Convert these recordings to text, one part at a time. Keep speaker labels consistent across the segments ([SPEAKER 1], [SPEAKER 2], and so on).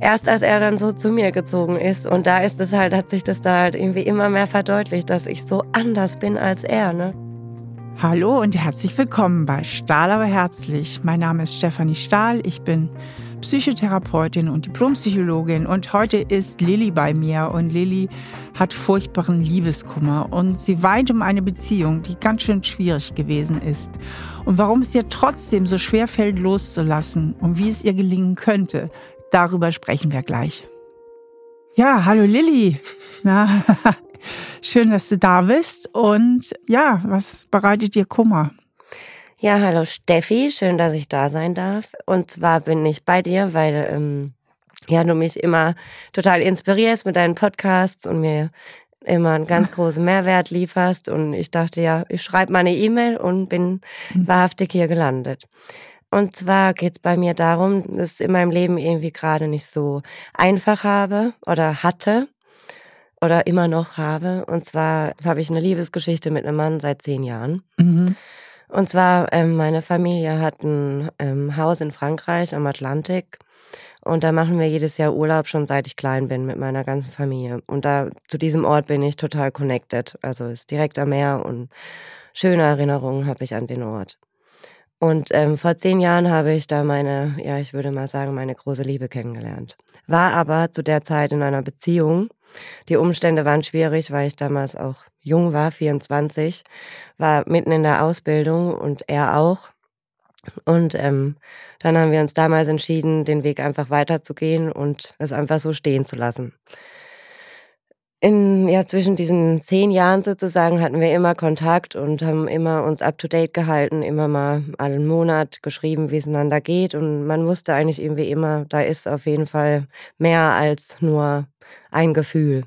[SPEAKER 1] Erst als er dann so zu mir gezogen ist und da ist es halt, hat sich das da halt irgendwie immer mehr verdeutlicht, dass ich so anders bin als er, ne?
[SPEAKER 2] Hallo und herzlich willkommen bei Stahl aber herzlich. Mein Name ist Stefanie Stahl, ich bin Psychotherapeutin und Diplompsychologin und heute ist Lilly bei mir und Lilly hat furchtbaren Liebeskummer und sie weint um eine Beziehung, die ganz schön schwierig gewesen ist und warum es ihr trotzdem so schwer fällt loszulassen und wie es ihr gelingen könnte, darüber sprechen wir gleich. Ja, hallo Lilly. Na, schön, dass du da bist und ja, was bereitet dir Kummer?
[SPEAKER 1] Ja, hallo Steffi, schön, dass ich da sein darf. Und zwar bin ich bei dir, weil ähm, ja, du mich immer total inspirierst mit deinen Podcasts und mir immer einen ganz großen Mehrwert lieferst. Und ich dachte ja, ich schreibe mal eine E-Mail und bin mhm. wahrhaftig hier gelandet. Und zwar geht's bei mir darum, dass ich in meinem Leben irgendwie gerade nicht so einfach habe oder hatte oder immer noch habe. Und zwar habe ich eine Liebesgeschichte mit einem Mann seit zehn Jahren. Mhm. Und zwar, ähm, meine Familie hat ein ähm, Haus in Frankreich am Atlantik. Und da machen wir jedes Jahr Urlaub, schon seit ich klein bin, mit meiner ganzen Familie. Und da zu diesem Ort bin ich total connected. Also ist direkt am Meer und schöne Erinnerungen habe ich an den Ort. Und ähm, vor zehn Jahren habe ich da meine, ja, ich würde mal sagen, meine große Liebe kennengelernt. War aber zu der Zeit in einer Beziehung. Die Umstände waren schwierig, weil ich damals auch jung war, 24, war mitten in der Ausbildung und er auch. Und ähm, dann haben wir uns damals entschieden, den Weg einfach weiterzugehen und es einfach so stehen zu lassen. In, ja, zwischen diesen zehn Jahren sozusagen hatten wir immer Kontakt und haben immer uns up to date gehalten, immer mal einen Monat geschrieben, wie es einander geht. Und man wusste eigentlich irgendwie immer, da ist auf jeden Fall mehr als nur ein Gefühl.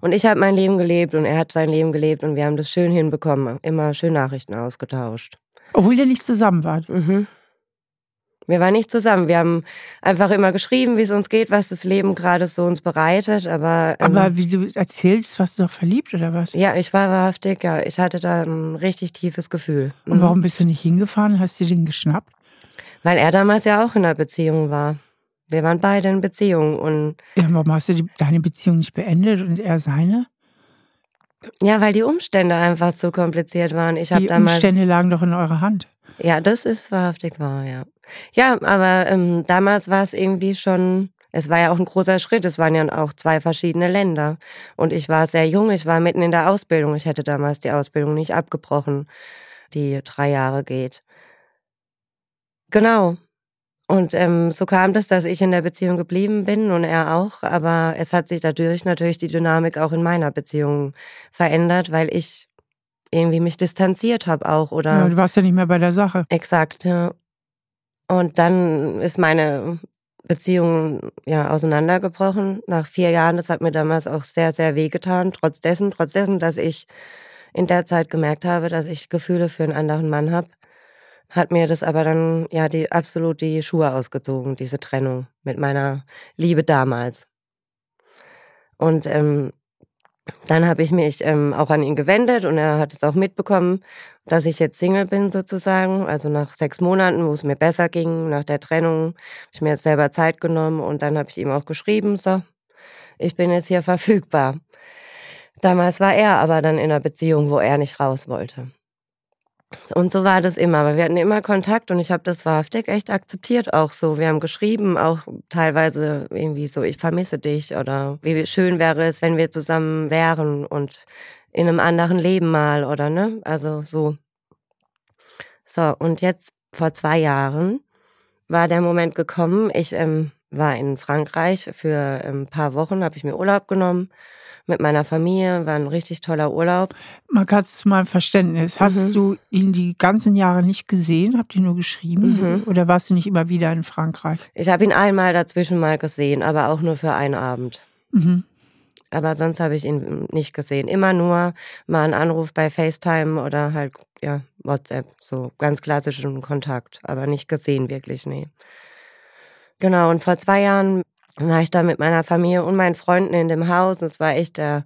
[SPEAKER 1] Und ich habe mein Leben gelebt und er hat sein Leben gelebt und wir haben das schön hinbekommen, immer schön Nachrichten ausgetauscht.
[SPEAKER 2] Obwohl ihr nicht zusammen wart. Mhm.
[SPEAKER 1] Wir waren nicht zusammen. Wir haben einfach immer geschrieben, wie es uns geht, was das Leben gerade so uns bereitet. Aber,
[SPEAKER 2] ähm, aber wie du erzählst, warst du doch verliebt oder was?
[SPEAKER 1] Ja, ich war wahrhaftig, ja. Ich hatte da ein richtig tiefes Gefühl.
[SPEAKER 2] Und mhm. warum bist du nicht hingefahren? Hast du den geschnappt?
[SPEAKER 1] Weil er damals ja auch in einer Beziehung war. Wir waren beide in Beziehung und.
[SPEAKER 2] Ja, warum hast du die, deine Beziehung nicht beendet und er seine?
[SPEAKER 1] Ja, weil die Umstände einfach zu kompliziert waren. Ich
[SPEAKER 2] die Umstände lagen doch in eurer Hand.
[SPEAKER 1] Ja, das ist wahrhaftig wahr, ja. Ja, aber ähm, damals war es irgendwie schon, es war ja auch ein großer Schritt. Es waren ja auch zwei verschiedene Länder. Und ich war sehr jung, ich war mitten in der Ausbildung. Ich hätte damals die Ausbildung nicht abgebrochen, die drei Jahre geht. Genau. Und ähm, so kam das, dass ich in der Beziehung geblieben bin und er auch. Aber es hat sich dadurch natürlich die Dynamik auch in meiner Beziehung verändert, weil ich irgendwie mich distanziert habe auch. Oder
[SPEAKER 2] ja, du warst ja nicht mehr bei der Sache.
[SPEAKER 1] Exakt, ja. Und dann ist meine Beziehung ja auseinandergebrochen nach vier Jahren. Das hat mir damals auch sehr, sehr wehgetan. Trotz dessen, trotz dessen, dass ich in der Zeit gemerkt habe, dass ich Gefühle für einen anderen Mann habe hat mir das aber dann ja die absolut die Schuhe ausgezogen, diese Trennung mit meiner Liebe damals. Und ähm, dann habe ich mich ähm, auch an ihn gewendet und er hat es auch mitbekommen, dass ich jetzt Single bin sozusagen. Also nach sechs Monaten, wo es mir besser ging, nach der Trennung, habe ich mir jetzt selber Zeit genommen und dann habe ich ihm auch geschrieben, so, ich bin jetzt hier verfügbar. Damals war er aber dann in einer Beziehung, wo er nicht raus wollte. Und so war das immer, weil wir hatten immer Kontakt und ich habe das wahrhaftig echt akzeptiert auch so. Wir haben geschrieben, auch teilweise irgendwie so, ich vermisse dich oder wie schön wäre es, wenn wir zusammen wären und in einem anderen Leben mal oder ne? Also so. So, und jetzt vor zwei Jahren war der Moment gekommen. Ich ähm, war in Frankreich für ein paar Wochen, habe ich mir Urlaub genommen mit meiner Familie, war ein richtig toller Urlaub.
[SPEAKER 2] Mal ganz zu meinem Verständnis. Hast mhm. du ihn die ganzen Jahre nicht gesehen? Habt ihr nur geschrieben? Mhm. Oder warst du nicht immer wieder in Frankreich?
[SPEAKER 1] Ich habe ihn einmal dazwischen mal gesehen, aber auch nur für einen Abend. Mhm. Aber sonst habe ich ihn nicht gesehen. Immer nur mal einen Anruf bei FaceTime oder halt, ja, WhatsApp. So ganz klassischen Kontakt. Aber nicht gesehen wirklich, nee. Genau, und vor zwei Jahren dann war ich da mit meiner Familie und meinen Freunden in dem Haus. Es war echt äh,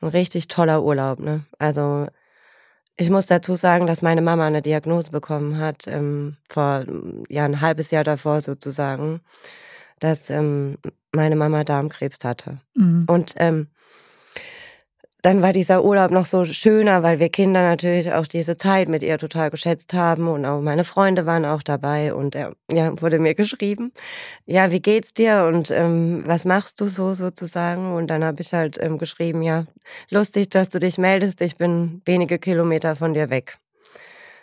[SPEAKER 1] ein richtig toller Urlaub. Ne? Also ich muss dazu sagen, dass meine Mama eine Diagnose bekommen hat, ähm, vor ja, ein halbes Jahr davor sozusagen. dass ähm, meine Mama Darmkrebs hatte. Mhm. Und ähm, dann war dieser Urlaub noch so schöner, weil wir Kinder natürlich auch diese Zeit mit ihr total geschätzt haben und auch meine Freunde waren auch dabei und er ja, wurde mir geschrieben, ja, wie geht's dir und ähm, was machst du so sozusagen? Und dann habe ich halt ähm, geschrieben, ja, lustig, dass du dich meldest, ich bin wenige Kilometer von dir weg.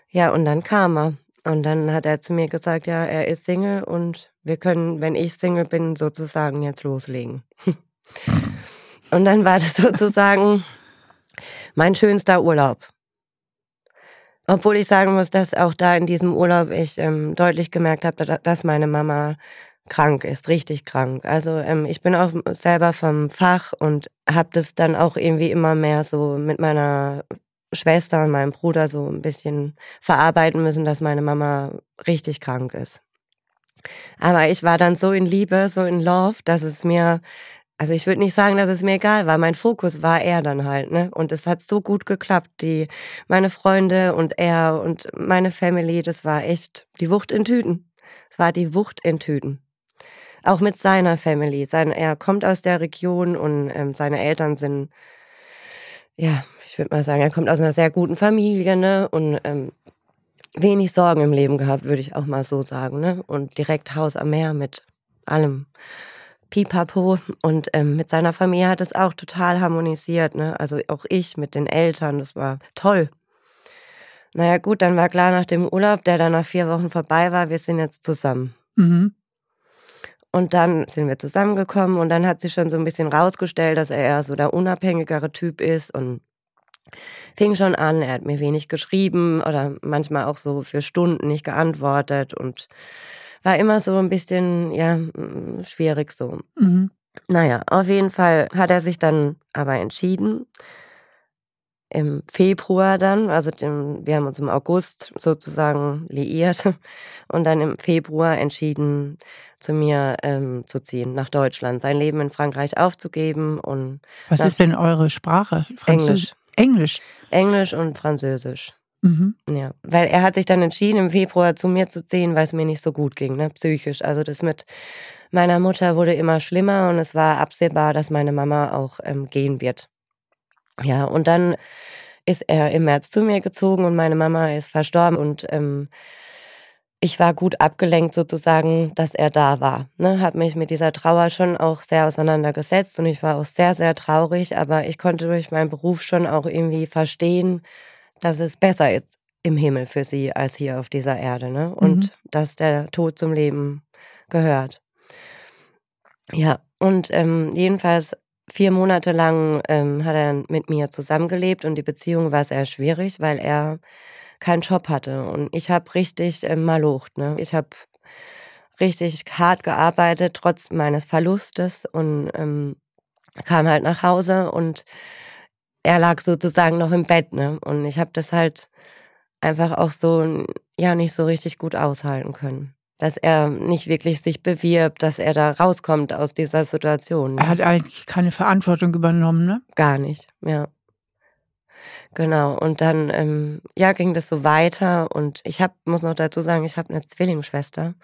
[SPEAKER 1] Ja, und dann kam er. Und dann hat er zu mir gesagt, ja, er ist Single und wir können, wenn ich Single bin, sozusagen jetzt loslegen. Und dann war das sozusagen mein schönster Urlaub. Obwohl ich sagen muss, dass auch da in diesem Urlaub ich ähm, deutlich gemerkt habe, dass meine Mama krank ist, richtig krank. Also ähm, ich bin auch selber vom Fach und habe das dann auch irgendwie immer mehr so mit meiner Schwester und meinem Bruder so ein bisschen verarbeiten müssen, dass meine Mama richtig krank ist. Aber ich war dann so in Liebe, so in Love, dass es mir also ich würde nicht sagen, dass es mir egal war. Mein Fokus war er dann halt, ne? Und es hat so gut geklappt. Die, meine Freunde und er und meine Family, das war echt die Wucht in Tüten. Es war die Wucht in Tüten. Auch mit seiner Family. Sein, er kommt aus der Region und ähm, seine Eltern sind, ja, ich würde mal sagen, er kommt aus einer sehr guten Familie, ne? Und ähm, wenig Sorgen im Leben gehabt, würde ich auch mal so sagen, ne? Und direkt Haus am Meer mit allem. Pipapo. Und ähm, mit seiner Familie hat es auch total harmonisiert. Ne? Also auch ich mit den Eltern, das war toll. Naja gut, dann war klar nach dem Urlaub, der dann nach vier Wochen vorbei war, wir sind jetzt zusammen. Mhm. Und dann sind wir zusammengekommen und dann hat sich schon so ein bisschen rausgestellt, dass er eher so der unabhängigere Typ ist und fing schon an, er hat mir wenig geschrieben oder manchmal auch so für Stunden nicht geantwortet und war immer so ein bisschen, ja, schwierig so. Mhm. Naja, auf jeden Fall hat er sich dann aber entschieden, im Februar dann, also dem, wir haben uns im August sozusagen liiert und dann im Februar entschieden, zu mir ähm, zu ziehen, nach Deutschland, sein Leben in Frankreich aufzugeben und.
[SPEAKER 2] Was ist denn eure Sprache?
[SPEAKER 1] Französisch.
[SPEAKER 2] Englisch.
[SPEAKER 1] Englisch und Französisch. Mhm. Ja, weil er hat sich dann entschieden, im Februar zu mir zu ziehen, weil es mir nicht so gut ging, ne, psychisch. Also das mit meiner Mutter wurde immer schlimmer und es war absehbar, dass meine Mama auch ähm, gehen wird. Ja, und dann ist er im März zu mir gezogen und meine Mama ist verstorben und ähm, ich war gut abgelenkt sozusagen, dass er da war. Ne? Habe mich mit dieser Trauer schon auch sehr auseinandergesetzt und ich war auch sehr, sehr traurig, aber ich konnte durch meinen Beruf schon auch irgendwie verstehen, dass es besser ist im Himmel für sie als hier auf dieser Erde, ne? Und mhm. dass der Tod zum Leben gehört. Ja, und ähm, jedenfalls vier Monate lang ähm, hat er mit mir zusammengelebt und die Beziehung war sehr schwierig, weil er keinen Job hatte und ich habe richtig ähm, malocht, ne? Ich habe richtig hart gearbeitet trotz meines Verlustes und ähm, kam halt nach Hause und er lag sozusagen noch im Bett, ne? Und ich habe das halt einfach auch so, ja, nicht so richtig gut aushalten können. Dass er nicht wirklich sich bewirbt, dass er da rauskommt aus dieser Situation.
[SPEAKER 2] Ne? Er hat eigentlich keine Verantwortung übernommen, ne?
[SPEAKER 1] Gar nicht, ja. Genau. Und dann, ähm, ja, ging das so weiter. Und ich habe, muss noch dazu sagen, ich habe eine Zwillingsschwester.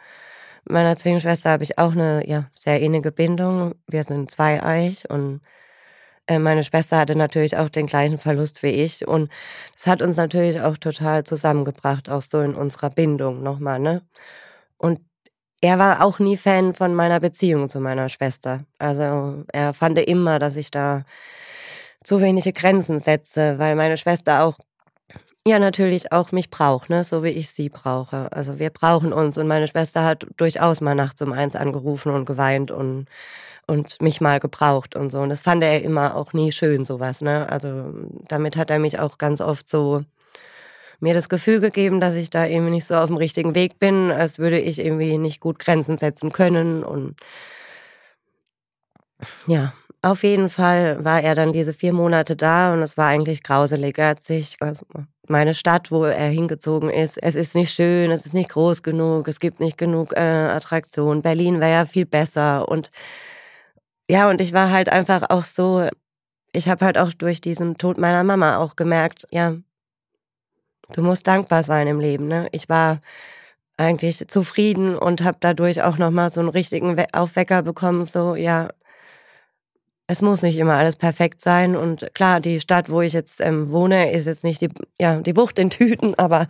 [SPEAKER 1] Mit meiner Zwillingsschwester habe ich auch eine ja, sehr innige Bindung. Wir sind zweieich und meine Schwester hatte natürlich auch den gleichen Verlust wie ich und das hat uns natürlich auch total zusammengebracht, auch so in unserer Bindung nochmal, ne? Und er war auch nie Fan von meiner Beziehung zu meiner Schwester. Also er fand immer, dass ich da zu wenige Grenzen setze, weil meine Schwester auch ja natürlich auch mich braucht, ne, so wie ich sie brauche. Also wir brauchen uns und meine Schwester hat durchaus mal nachts um eins angerufen und geweint und und mich mal gebraucht und so. Und das fand er immer auch nie schön, sowas. Ne? Also damit hat er mich auch ganz oft so mir das Gefühl gegeben, dass ich da irgendwie nicht so auf dem richtigen Weg bin, als würde ich irgendwie nicht gut Grenzen setzen können. Und ja, auf jeden Fall war er dann diese vier Monate da und es war eigentlich grauselig. Er hat sich, also meine Stadt, wo er hingezogen ist, es ist nicht schön, es ist nicht groß genug, es gibt nicht genug äh, Attraktionen. Berlin wäre ja viel besser und ja, und ich war halt einfach auch so, ich habe halt auch durch diesen Tod meiner Mama auch gemerkt, ja, du musst dankbar sein im Leben. Ne? Ich war eigentlich zufrieden und habe dadurch auch nochmal so einen richtigen Aufwecker bekommen, so ja, es muss nicht immer alles perfekt sein. Und klar, die Stadt, wo ich jetzt ähm, wohne, ist jetzt nicht die, ja, die Wucht in Tüten, aber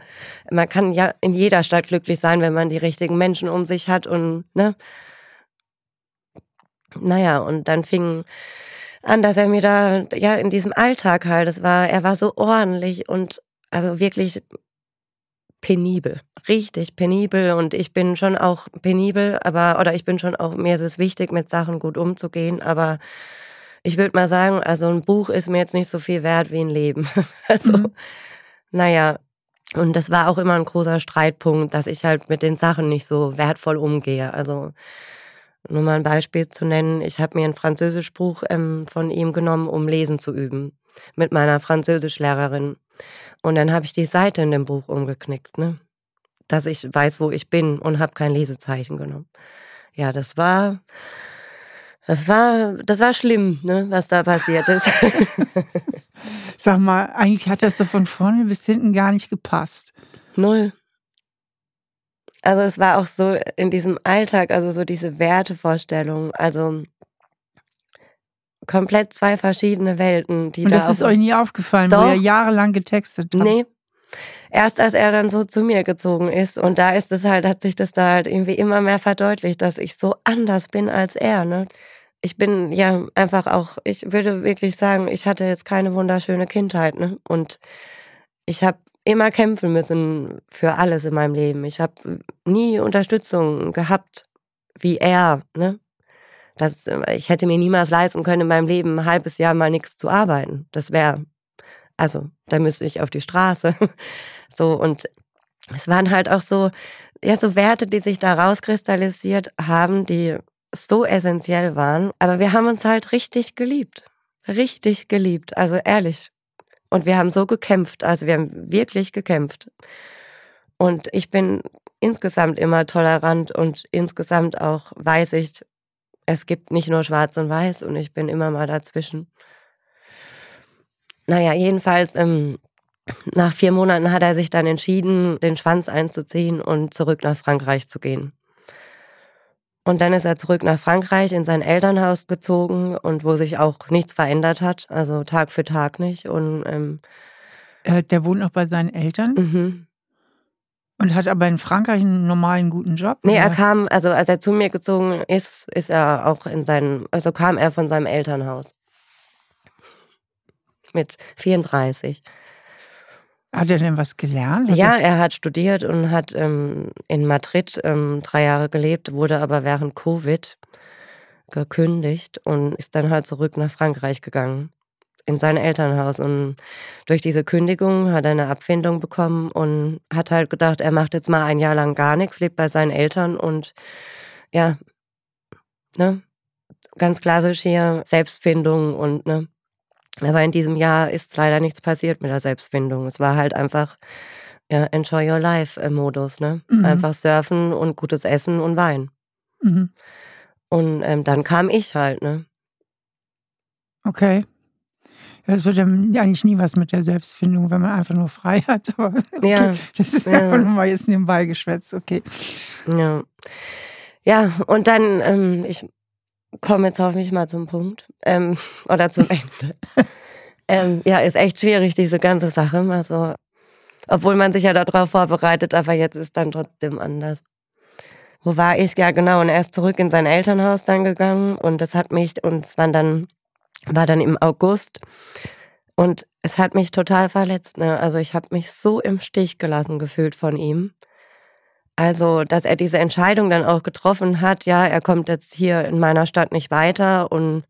[SPEAKER 1] man kann ja in jeder Stadt glücklich sein, wenn man die richtigen Menschen um sich hat und, ne? Naja, und dann fing an, dass er mir da, ja, in diesem Alltag halt, es war, er war so ordentlich und also wirklich penibel, richtig penibel und ich bin schon auch penibel, aber, oder ich bin schon auch, mir ist es wichtig, mit Sachen gut umzugehen, aber ich würde mal sagen, also ein Buch ist mir jetzt nicht so viel wert wie ein Leben. Also, mhm. naja, und das war auch immer ein großer Streitpunkt, dass ich halt mit den Sachen nicht so wertvoll umgehe. Also nur mal ein Beispiel zu nennen, ich habe mir ein Französischbuch ähm, von ihm genommen, um lesen zu üben, mit meiner Französischlehrerin. Und dann habe ich die Seite in dem Buch umgeknickt, ne? dass ich weiß, wo ich bin und habe kein Lesezeichen genommen. Ja, das war das war, das war schlimm, ne, was da passiert ist.
[SPEAKER 2] Sag mal, eigentlich hat das so von vorne bis hinten gar nicht gepasst.
[SPEAKER 1] Null. Also es war auch so in diesem Alltag, also so diese Wertevorstellung, also komplett zwei verschiedene Welten, die
[SPEAKER 2] Und
[SPEAKER 1] da
[SPEAKER 2] das ist euch nie aufgefallen, Doch. wo ihr jahrelang getextet habt?
[SPEAKER 1] Nee. Erst als er dann so zu mir gezogen ist und da ist es halt, hat sich das da halt irgendwie immer mehr verdeutlicht, dass ich so anders bin als er, ne? ich bin ja einfach auch, ich würde wirklich sagen, ich hatte jetzt keine wunderschöne Kindheit, ne? Und ich habe immer kämpfen müssen für alles in meinem Leben. Ich habe nie Unterstützung gehabt wie er, ne? Das, ich hätte mir niemals leisten können, in meinem Leben ein halbes Jahr mal nichts zu arbeiten. Das wäre, also, da müsste ich auf die Straße. So, und es waren halt auch so, ja, so Werte, die sich da rauskristallisiert haben, die so essentiell waren. Aber wir haben uns halt richtig geliebt. Richtig geliebt. Also ehrlich. Und wir haben so gekämpft. Also wir haben wirklich gekämpft. Und ich bin insgesamt immer tolerant und insgesamt auch weiß ich, es gibt nicht nur schwarz und weiß und ich bin immer mal dazwischen. Naja, jedenfalls, ähm, nach vier Monaten hat er sich dann entschieden, den Schwanz einzuziehen und zurück nach Frankreich zu gehen. Und dann ist er zurück nach Frankreich in sein Elternhaus gezogen und wo sich auch nichts verändert hat, also Tag für Tag nicht. Und ähm,
[SPEAKER 2] äh, der wohnt noch bei seinen Eltern
[SPEAKER 1] mhm.
[SPEAKER 2] und hat aber in Frankreich einen normalen guten Job.
[SPEAKER 1] Nee, oder? er kam, also als er zu mir gezogen ist, ist er auch in seinem, also kam er von seinem Elternhaus mit 34.
[SPEAKER 2] Hat er denn was gelernt?
[SPEAKER 1] Ja, er hat studiert und hat ähm, in Madrid ähm, drei Jahre gelebt, wurde aber während Covid gekündigt und ist dann halt zurück nach Frankreich gegangen, in sein Elternhaus. Und durch diese Kündigung hat er eine Abfindung bekommen und hat halt gedacht, er macht jetzt mal ein Jahr lang gar nichts, lebt bei seinen Eltern und ja, ne, ganz klassisch hier Selbstfindung und ne, aber in diesem Jahr ist leider nichts passiert mit der Selbstfindung. Es war halt einfach ja, Enjoy Your Life-Modus, ne? Mhm. Einfach surfen und gutes Essen und Wein. Mhm. Und ähm, dann kam ich halt, ne?
[SPEAKER 2] Okay. Es wird ja eigentlich nie was mit der Selbstfindung, wenn man einfach nur frei hat. Aber okay.
[SPEAKER 1] Ja.
[SPEAKER 2] Das ist
[SPEAKER 1] ja.
[SPEAKER 2] nur mal jetzt nebenbei geschwätzt, okay.
[SPEAKER 1] Ja. Ja, und dann, ähm, ich komme jetzt hoffentlich mal zum Punkt ähm, oder zum Ende. ähm, ja, ist echt schwierig, diese ganze Sache. Also, obwohl man sich ja darauf vorbereitet, aber jetzt ist dann trotzdem anders. Wo war ich? Ja, genau. Und er ist zurück in sein Elternhaus dann gegangen und das hat mich, und es war dann, war dann im August. Und es hat mich total verletzt. Ne? Also ich habe mich so im Stich gelassen gefühlt von ihm. Also, dass er diese Entscheidung dann auch getroffen hat, ja, er kommt jetzt hier in meiner Stadt nicht weiter und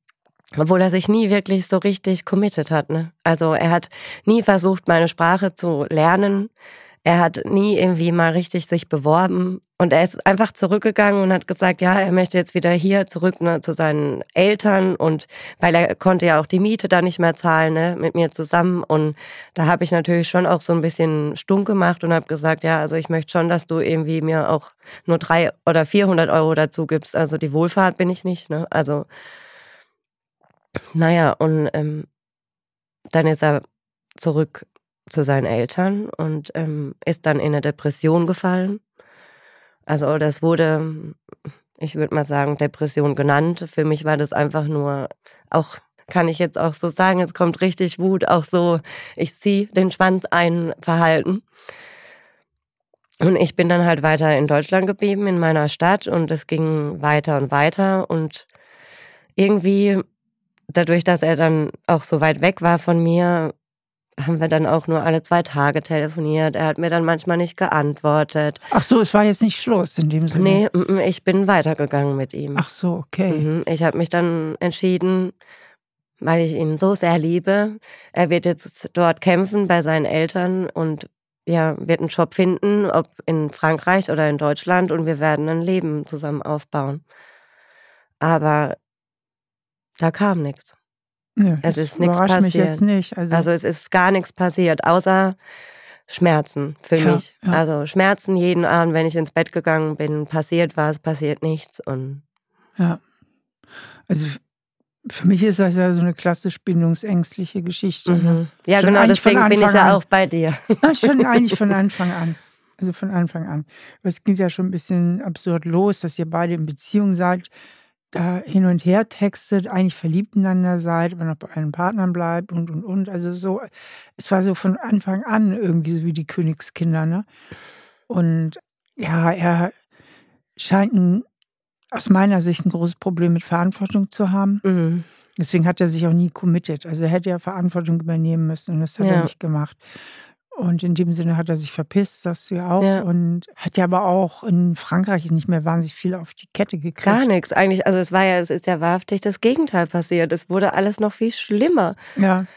[SPEAKER 1] obwohl er sich nie wirklich so richtig committed hat. Ne? Also er hat nie versucht, meine Sprache zu lernen. Er hat nie irgendwie mal richtig sich beworben. Und er ist einfach zurückgegangen und hat gesagt, ja, er möchte jetzt wieder hier zurück ne, zu seinen Eltern. Und weil er konnte ja auch die Miete da nicht mehr zahlen, ne, mit mir zusammen. Und da habe ich natürlich schon auch so ein bisschen stunk gemacht und habe gesagt, ja, also ich möchte schon, dass du irgendwie mir auch nur drei oder 400 Euro dazu gibst. Also die Wohlfahrt bin ich nicht. Ne? Also, naja, und ähm, dann ist er zurück zu seinen Eltern und ähm, ist dann in eine Depression gefallen. Also das wurde, ich würde mal sagen, Depression genannt. Für mich war das einfach nur auch kann ich jetzt auch so sagen, jetzt kommt richtig Wut, auch so, ich ziehe den Schwanz ein Verhalten. Und ich bin dann halt weiter in Deutschland geblieben, in meiner Stadt und es ging weiter und weiter und irgendwie dadurch, dass er dann auch so weit weg war von mir, haben wir dann auch nur alle zwei Tage telefoniert. Er hat mir dann manchmal nicht geantwortet.
[SPEAKER 2] Ach so, es war jetzt nicht Schluss in dem Sinne.
[SPEAKER 1] Nee, ich bin weitergegangen mit ihm.
[SPEAKER 2] Ach so, okay.
[SPEAKER 1] Mhm, ich habe mich dann entschieden, weil ich ihn so sehr liebe. Er wird jetzt dort kämpfen bei seinen Eltern und ja, wird einen Job finden, ob in Frankreich oder in Deutschland und wir werden ein Leben zusammen aufbauen. Aber da kam nichts.
[SPEAKER 2] Ja, es ist nichts passiert. mich jetzt nicht.
[SPEAKER 1] Also, also, es ist gar nichts passiert, außer Schmerzen für ja, mich. Ja. Also Schmerzen jeden Abend, wenn ich ins Bett gegangen bin, passiert was, passiert nichts und
[SPEAKER 2] ja. Also für mich ist das ja so eine klassisch bindungsängstliche Geschichte. Ne?
[SPEAKER 1] Mhm. Ja, schon genau, deswegen bin ich ja auch bei dir.
[SPEAKER 2] Ja, schon eigentlich von Anfang an. Also von Anfang an. Es geht ja schon ein bisschen absurd los, dass ihr beide in Beziehung seid, da hin und her textet, eigentlich verliebt ineinander seid, aber noch bei einem Partner bleibt und und und. Also so, es war so von Anfang an irgendwie so wie die Königskinder, ne? Und ja, er scheint ein aus meiner Sicht ein großes Problem mit Verantwortung zu haben. Mhm. Deswegen hat er sich auch nie committed. Also er hätte ja Verantwortung übernehmen müssen und das hat ja. er nicht gemacht. Und in dem Sinne hat er sich verpisst, sagst du ja auch. Ja. Und hat ja aber auch in Frankreich nicht mehr wahnsinnig viel auf die Kette gekriegt.
[SPEAKER 1] Gar nichts eigentlich. Also es war ja, es ist ja wahrhaftig das Gegenteil passiert. Es wurde alles noch viel schlimmer.
[SPEAKER 2] Ja.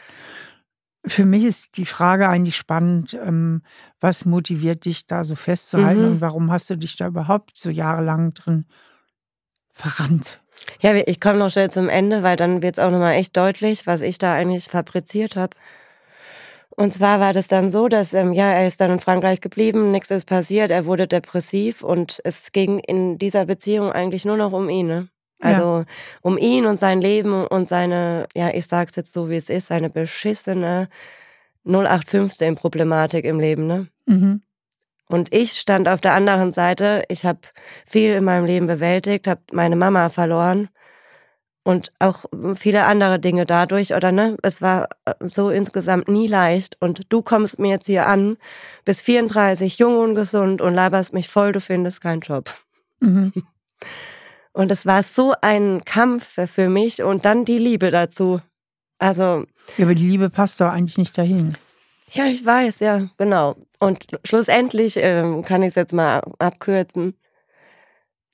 [SPEAKER 2] Für mich ist die Frage eigentlich spannend, ähm, was motiviert dich da so festzuhalten mhm. und warum hast du dich da überhaupt so jahrelang drin verrannt.
[SPEAKER 1] Ja, ich komme noch schnell zum Ende, weil dann wird es auch nochmal echt deutlich, was ich da eigentlich fabriziert habe. Und zwar war das dann so, dass ähm, ja, er ist dann in Frankreich geblieben, nichts ist passiert, er wurde depressiv und es ging in dieser Beziehung eigentlich nur noch um ihn. Ne? Also ja. um ihn und sein Leben und seine, ja, ich sag's jetzt so, wie es ist, seine beschissene 0815-Problematik im Leben. Ne? Mhm. Und ich stand auf der anderen Seite. Ich habe viel in meinem Leben bewältigt, habe meine Mama verloren und auch viele andere Dinge dadurch. Oder ne, es war äh, so insgesamt nie leicht. Und du kommst mir jetzt hier an, bis 34, jung und gesund und laberst mich voll, du findest keinen Job. Mhm. Und es war so ein Kampf für mich und dann die Liebe dazu. Also.
[SPEAKER 2] Ja, aber die Liebe passt doch eigentlich nicht dahin.
[SPEAKER 1] Ja, ich weiß, ja, genau. Und schlussendlich ähm, kann ich es jetzt mal abkürzen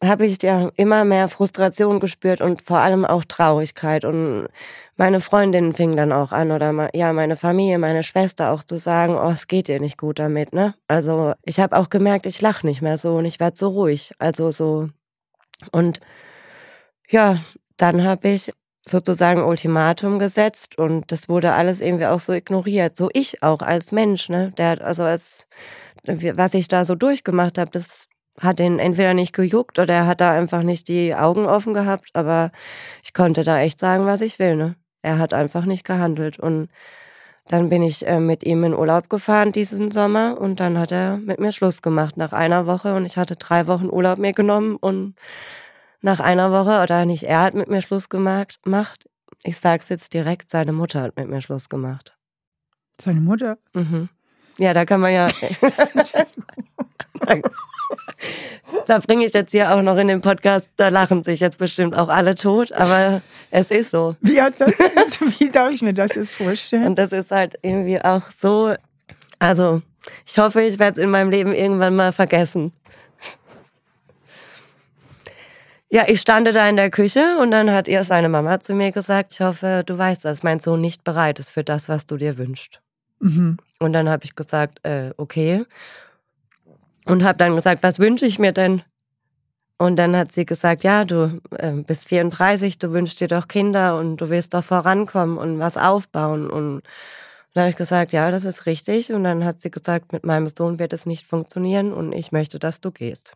[SPEAKER 1] habe ich ja immer mehr Frustration gespürt und vor allem auch Traurigkeit. Und meine Freundinnen fingen dann auch an oder ja, meine Familie, meine Schwester auch zu sagen, oh, es geht dir nicht gut damit, ne? Also ich habe auch gemerkt, ich lache nicht mehr so und ich werde so ruhig. Also so. Und ja, dann habe ich sozusagen Ultimatum gesetzt und das wurde alles irgendwie auch so ignoriert. So ich auch als Mensch, ne? Der, also als, was ich da so durchgemacht habe, das hat ihn entweder nicht gejuckt oder er hat da einfach nicht die Augen offen gehabt, aber ich konnte da echt sagen, was ich will, ne? Er hat einfach nicht gehandelt und dann bin ich äh, mit ihm in Urlaub gefahren diesen Sommer und dann hat er mit mir Schluss gemacht nach einer Woche und ich hatte drei Wochen Urlaub mir genommen und nach einer Woche, oder nicht er hat mit mir Schluss gemacht, macht, ich sag's jetzt direkt, seine Mutter hat mit mir Schluss gemacht.
[SPEAKER 2] Seine Mutter?
[SPEAKER 1] Mhm. Ja, da kann man ja. da bringe ich jetzt hier auch noch in den Podcast, da lachen sich jetzt bestimmt auch alle tot, aber es ist so.
[SPEAKER 2] Wie, hat das, wie darf ich mir das jetzt vorstellen?
[SPEAKER 1] Und das ist halt irgendwie auch so, also ich hoffe, ich werde es in meinem Leben irgendwann mal vergessen. Ja, ich stand da in der Küche und dann hat ihr seine Mama zu mir gesagt, ich hoffe, du weißt, dass mein Sohn nicht bereit ist für das, was du dir wünschst. Mhm. Und dann habe ich gesagt, äh, okay. Und habe dann gesagt, was wünsche ich mir denn? Und dann hat sie gesagt, ja, du äh, bist 34, du wünschst dir doch Kinder und du willst doch vorankommen und was aufbauen. Und dann habe ich gesagt, ja, das ist richtig. Und dann hat sie gesagt, mit meinem Sohn wird es nicht funktionieren und ich möchte, dass du gehst.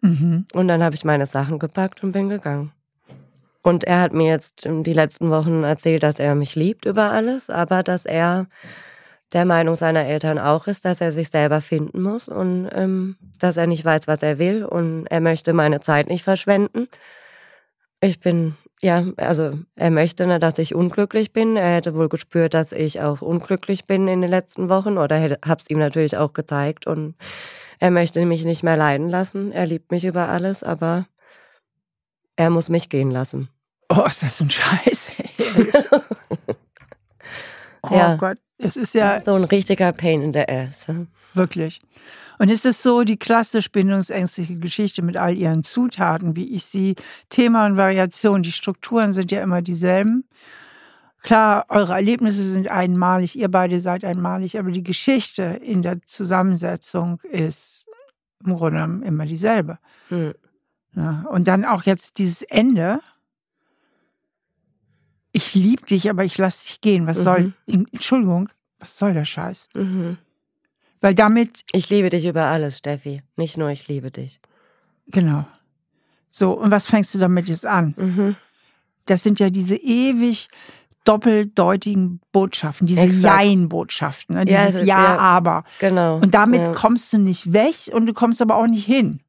[SPEAKER 1] Mhm. Und dann habe ich meine Sachen gepackt und bin gegangen. Und er hat mir jetzt die letzten Wochen erzählt, dass er mich liebt über alles, aber dass er der Meinung seiner Eltern auch ist, dass er sich selber finden muss und ähm, dass er nicht weiß, was er will und er möchte meine Zeit nicht verschwenden. Ich bin, ja, also er möchte, ne, dass ich unglücklich bin. Er hätte wohl gespürt, dass ich auch unglücklich bin in den letzten Wochen oder habe es ihm natürlich auch gezeigt und er möchte mich nicht mehr leiden lassen. Er liebt mich über alles, aber er muss mich gehen lassen.
[SPEAKER 2] Oh, ist das ein Scheiß. oh ja. Gott, es ist ja.
[SPEAKER 1] So ein richtiger Pain in the Ass.
[SPEAKER 2] Wirklich. Und ist es so die klassisch bindungsängstliche Geschichte mit all ihren Zutaten, wie ich sie, Thema und Variation, die Strukturen sind ja immer dieselben. Klar, eure Erlebnisse sind einmalig, ihr beide seid einmalig, aber die Geschichte in der Zusammensetzung ist im Grunde immer dieselbe. Hm. Ja, und dann auch jetzt dieses Ende. Ich liebe dich, aber ich lasse dich gehen. Was mhm. soll, Entschuldigung, was soll der Scheiß? Mhm. Weil damit.
[SPEAKER 1] Ich liebe dich über alles, Steffi. Nicht nur ich liebe dich.
[SPEAKER 2] Genau. So, und was fängst du damit jetzt an? Mhm. Das sind ja diese ewig doppeldeutigen Botschaften, diese Jein-Botschaften, ne? dieses ja, Ja, ja, aber.
[SPEAKER 1] Genau.
[SPEAKER 2] Und damit ja. kommst du nicht weg und du kommst aber auch nicht hin.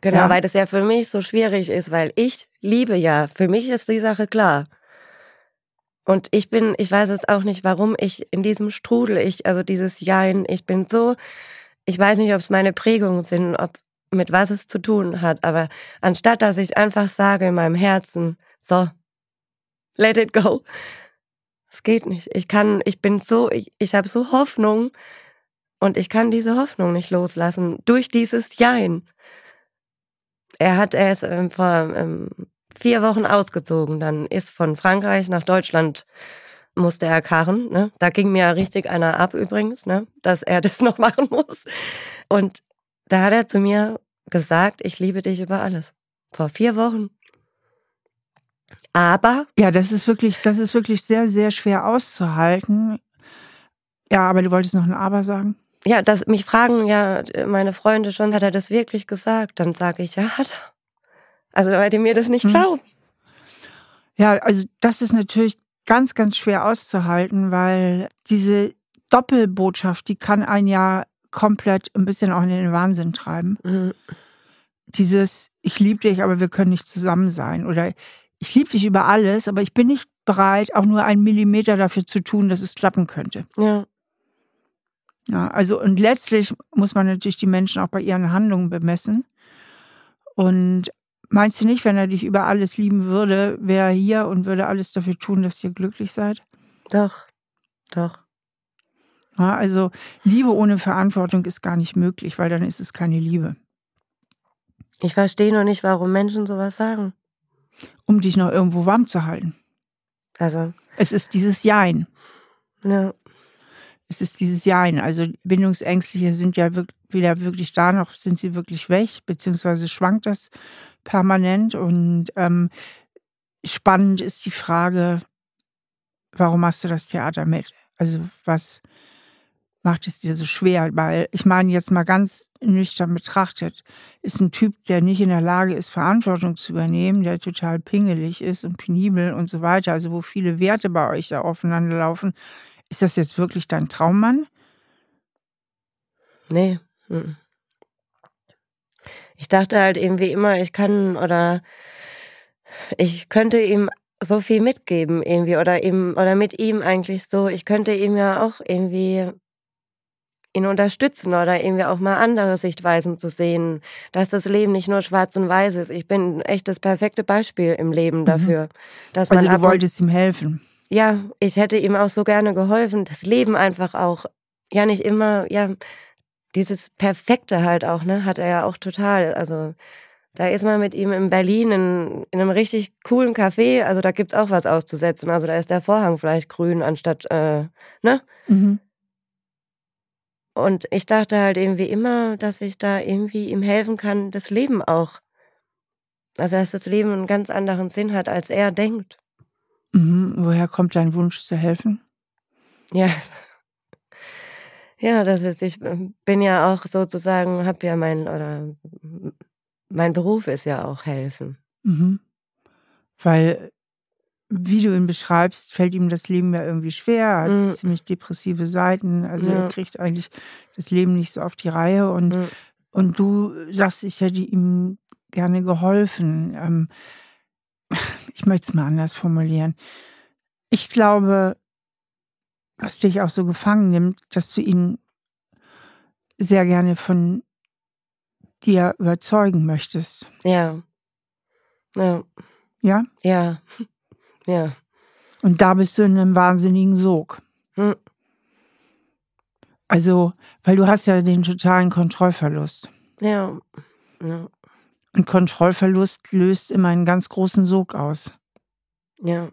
[SPEAKER 1] Genau, weil das ja für mich so schwierig ist, weil ich liebe ja. Für mich ist die Sache klar. Und ich bin, ich weiß jetzt auch nicht, warum ich in diesem Strudel, ich, also dieses Jein, ich bin so, ich weiß nicht, ob es meine Prägungen sind, ob mit was es zu tun hat, aber anstatt dass ich einfach sage in meinem Herzen, so, let it go. Es geht nicht. Ich kann, ich bin so, ich, ich habe so Hoffnung und ich kann diese Hoffnung nicht loslassen durch dieses Jein. Er hat erst ähm, vor ähm, vier Wochen ausgezogen, dann ist von Frankreich nach Deutschland musste er karren. Ne? Da ging mir richtig einer ab übrigens, ne? dass er das noch machen muss. Und da hat er zu mir gesagt, ich liebe dich über alles. Vor vier Wochen. Aber.
[SPEAKER 2] Ja, das ist wirklich, das ist wirklich sehr, sehr schwer auszuhalten. Ja, aber du wolltest noch ein Aber sagen?
[SPEAKER 1] Ja, das, mich fragen ja meine Freunde schon, hat er das wirklich gesagt? Dann sage ich, ja, hat er. Also, weil die mir das nicht hm. glauben.
[SPEAKER 2] Ja, also das ist natürlich ganz, ganz schwer auszuhalten, weil diese Doppelbotschaft, die kann einen ja komplett ein bisschen auch in den Wahnsinn treiben. Mhm. Dieses, ich liebe dich, aber wir können nicht zusammen sein. Oder ich liebe dich über alles, aber ich bin nicht bereit, auch nur einen Millimeter dafür zu tun, dass es klappen könnte.
[SPEAKER 1] Ja.
[SPEAKER 2] Ja, also und letztlich muss man natürlich die Menschen auch bei ihren Handlungen bemessen. Und Meinst du nicht, wenn er dich über alles lieben würde, wäre er hier und würde alles dafür tun, dass ihr glücklich seid?
[SPEAKER 1] Doch, doch.
[SPEAKER 2] Ja, also Liebe ohne Verantwortung ist gar nicht möglich, weil dann ist es keine Liebe.
[SPEAKER 1] Ich verstehe noch nicht, warum Menschen sowas sagen.
[SPEAKER 2] Um dich noch irgendwo warm zu halten.
[SPEAKER 1] Also.
[SPEAKER 2] Es ist dieses Jein.
[SPEAKER 1] Ja.
[SPEAKER 2] Es ist dieses Jein. Also Bindungsängstliche sind ja weder wirklich da, noch sind sie wirklich weg, beziehungsweise schwankt das permanent. Und ähm, spannend ist die Frage, warum machst du das Theater mit? Also was macht es dir so schwer? Weil ich meine jetzt mal ganz nüchtern betrachtet, ist ein Typ, der nicht in der Lage ist, Verantwortung zu übernehmen, der total pingelig ist und penibel und so weiter, also wo viele Werte bei euch da aufeinander laufen. Ist das jetzt wirklich dein Traummann?
[SPEAKER 1] Nee. Ich dachte halt irgendwie immer, ich kann oder ich könnte ihm so viel mitgeben irgendwie oder ihm oder mit ihm eigentlich so. Ich könnte ihm ja auch irgendwie ihn unterstützen oder irgendwie auch mal andere Sichtweisen zu sehen, dass das Leben nicht nur schwarz und weiß ist. Ich bin echt das perfekte Beispiel im Leben mhm. dafür. Mhm.
[SPEAKER 2] Dass also du wolltest ihm helfen.
[SPEAKER 1] Ja, ich hätte ihm auch so gerne geholfen, das Leben einfach auch ja nicht immer ja dieses Perfekte halt auch, ne, hat er ja auch total. Also da ist man mit ihm in Berlin in, in einem richtig coolen Café, also da gibt's auch was auszusetzen. Also da ist der Vorhang vielleicht grün anstatt, äh, ne? Mhm. Und ich dachte halt irgendwie immer, dass ich da irgendwie ihm helfen kann, das Leben auch. Also dass das Leben einen ganz anderen Sinn hat, als er denkt.
[SPEAKER 2] Mhm. Woher kommt dein Wunsch zu helfen?
[SPEAKER 1] Ja, ja, das ist, ich bin ja auch sozusagen, habe ja mein, oder mein Beruf ist ja auch helfen.
[SPEAKER 2] Mhm. Weil wie du ihn beschreibst, fällt ihm das Leben ja irgendwie schwer. Er hat
[SPEAKER 1] Mhm.
[SPEAKER 2] ziemlich depressive Seiten. Also
[SPEAKER 1] Ja.
[SPEAKER 2] er kriegt eigentlich das Leben nicht so auf die Reihe. Und,
[SPEAKER 1] Mhm.
[SPEAKER 2] und du sagst, ich hätte ihm gerne geholfen. Ähm, ich möchte es mal anders formulieren. Ich glaube, was dich auch so gefangen nimmt, dass du ihn sehr gerne von dir überzeugen möchtest.
[SPEAKER 1] Ja. Ja.
[SPEAKER 2] Ja?
[SPEAKER 1] Ja. Ja.
[SPEAKER 2] Und da bist du in einem wahnsinnigen Sog.
[SPEAKER 1] Hm.
[SPEAKER 2] Also, weil du hast ja den totalen Kontrollverlust.
[SPEAKER 1] Ja. Ja.
[SPEAKER 2] Und Kontrollverlust löst immer einen ganz großen Sog aus.
[SPEAKER 1] Ja.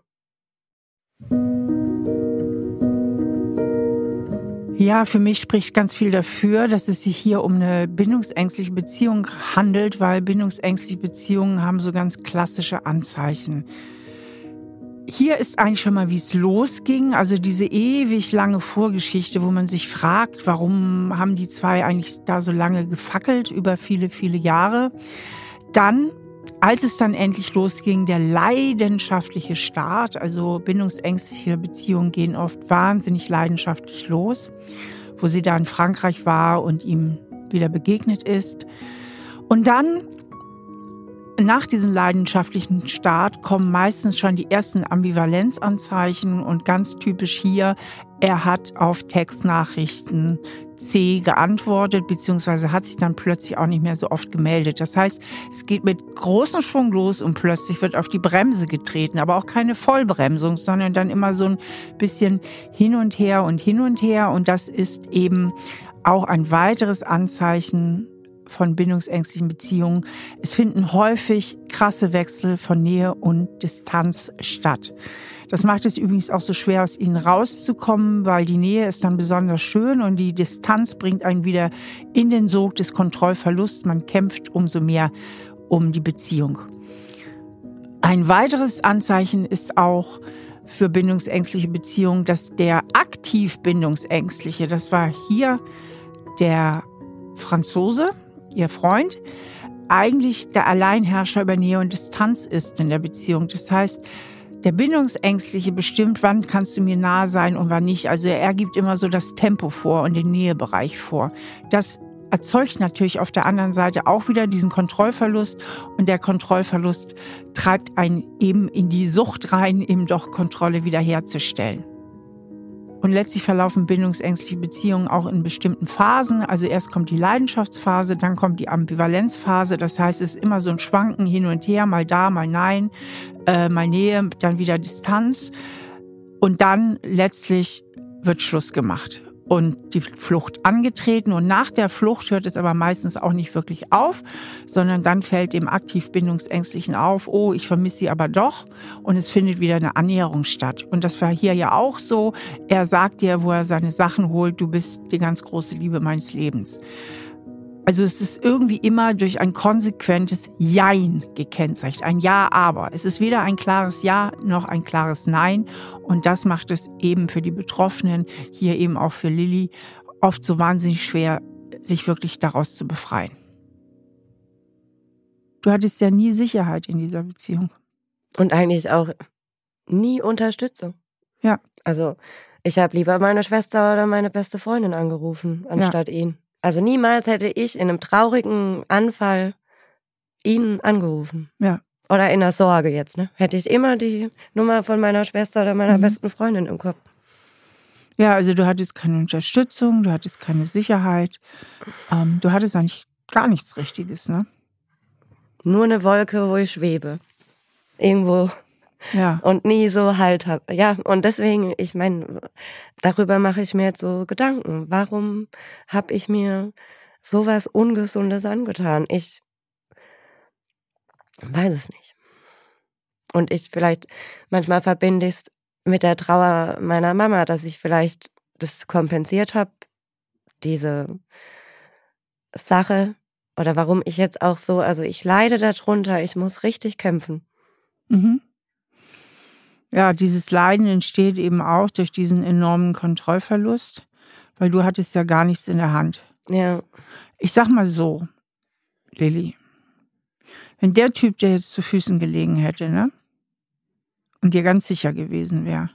[SPEAKER 2] Ja, für mich spricht ganz viel dafür, dass es sich hier um eine bindungsängstliche Beziehung handelt, weil bindungsängstliche Beziehungen haben so ganz klassische Anzeichen. Hier ist eigentlich schon mal, wie es losging, also diese ewig lange Vorgeschichte, wo man sich fragt, warum haben die zwei eigentlich da so lange gefackelt über viele, viele Jahre. Dann als es dann endlich losging, der leidenschaftliche Start, also bindungsängstliche Beziehungen gehen oft wahnsinnig leidenschaftlich los, wo sie da in Frankreich war und ihm wieder begegnet ist. Und dann, nach diesem leidenschaftlichen Start, kommen meistens schon die ersten Ambivalenzanzeichen und ganz typisch hier, er hat auf Textnachrichten C geantwortet, beziehungsweise hat sich dann plötzlich auch nicht mehr so oft gemeldet. Das heißt, es geht mit großem Schwung los und plötzlich wird auf die Bremse getreten, aber auch keine Vollbremsung, sondern dann immer so ein bisschen hin und her und hin und her. Und das ist eben auch ein weiteres Anzeichen von bindungsängstlichen Beziehungen. Es finden häufig krasse Wechsel von Nähe und Distanz statt. Das macht es übrigens auch so schwer, aus ihnen rauszukommen, weil die Nähe ist dann besonders schön und die Distanz bringt einen wieder in den Sog des Kontrollverlusts. Man kämpft umso mehr um die Beziehung. Ein weiteres Anzeichen ist auch für bindungsängstliche Beziehungen, dass der aktiv bindungsängstliche, das war hier der Franzose, ihr Freund, eigentlich der Alleinherrscher über Nähe und Distanz ist in der Beziehung. Das heißt, der Bindungsängstliche bestimmt, wann kannst du mir nahe sein und wann nicht. Also er gibt immer so das Tempo vor und den Nähebereich vor. Das erzeugt natürlich auf der anderen Seite auch wieder diesen Kontrollverlust und der Kontrollverlust treibt einen eben in die Sucht rein, eben doch Kontrolle wiederherzustellen. Und letztlich verlaufen bindungsängstliche Beziehungen auch in bestimmten Phasen. Also erst kommt die Leidenschaftsphase, dann kommt die Ambivalenzphase. Das heißt, es ist immer so ein Schwanken hin und her, mal da, mal nein, äh, mal Nähe, dann wieder Distanz. Und dann letztlich wird Schluss gemacht und die Flucht angetreten. Und nach der Flucht hört es aber meistens auch nicht wirklich auf, sondern dann fällt dem aktiv Bindungsängstlichen auf, oh, ich vermisse sie aber doch. Und es findet wieder eine Annäherung statt. Und das war hier ja auch so. Er sagt dir, wo er seine Sachen holt, du bist die ganz große Liebe meines Lebens. Also es ist irgendwie immer durch ein konsequentes Jein gekennzeichnet. Ein Ja, aber. Es ist weder ein klares Ja noch ein klares Nein. Und das macht es eben für die Betroffenen, hier eben auch für Lilly, oft so wahnsinnig schwer, sich wirklich daraus zu befreien. Du hattest ja nie Sicherheit in dieser Beziehung.
[SPEAKER 1] Und eigentlich auch nie Unterstützung.
[SPEAKER 2] Ja.
[SPEAKER 1] Also ich habe lieber meine Schwester oder meine beste Freundin angerufen, anstatt ja. ihn. Also niemals hätte ich in einem traurigen Anfall ihn angerufen.
[SPEAKER 2] Ja.
[SPEAKER 1] Oder in der Sorge jetzt, ne? Hätte ich immer die Nummer von meiner Schwester oder meiner mhm. besten Freundin im Kopf.
[SPEAKER 2] Ja, also du hattest keine Unterstützung, du hattest keine Sicherheit. Ähm, du hattest eigentlich gar nichts Richtiges, ne?
[SPEAKER 1] Nur eine Wolke, wo ich schwebe. Irgendwo
[SPEAKER 2] ja.
[SPEAKER 1] und nie so Halt habe. Ja, und deswegen, ich meine, darüber mache ich mir jetzt so Gedanken. Warum habe ich mir sowas Ungesundes angetan? Ich weiß es nicht. Und ich vielleicht, manchmal verbinde ich es mit der Trauer meiner Mama, dass ich vielleicht das kompensiert habe, diese Sache. Oder warum ich jetzt auch so, also ich leide darunter, ich muss richtig kämpfen.
[SPEAKER 2] Mhm. Ja, dieses Leiden entsteht eben auch durch diesen enormen Kontrollverlust, weil du hattest ja gar nichts in der Hand.
[SPEAKER 1] Ja.
[SPEAKER 2] Ich sag mal so, Lilly, wenn der Typ dir jetzt zu Füßen gelegen hätte, ne? und dir ganz sicher gewesen wäre,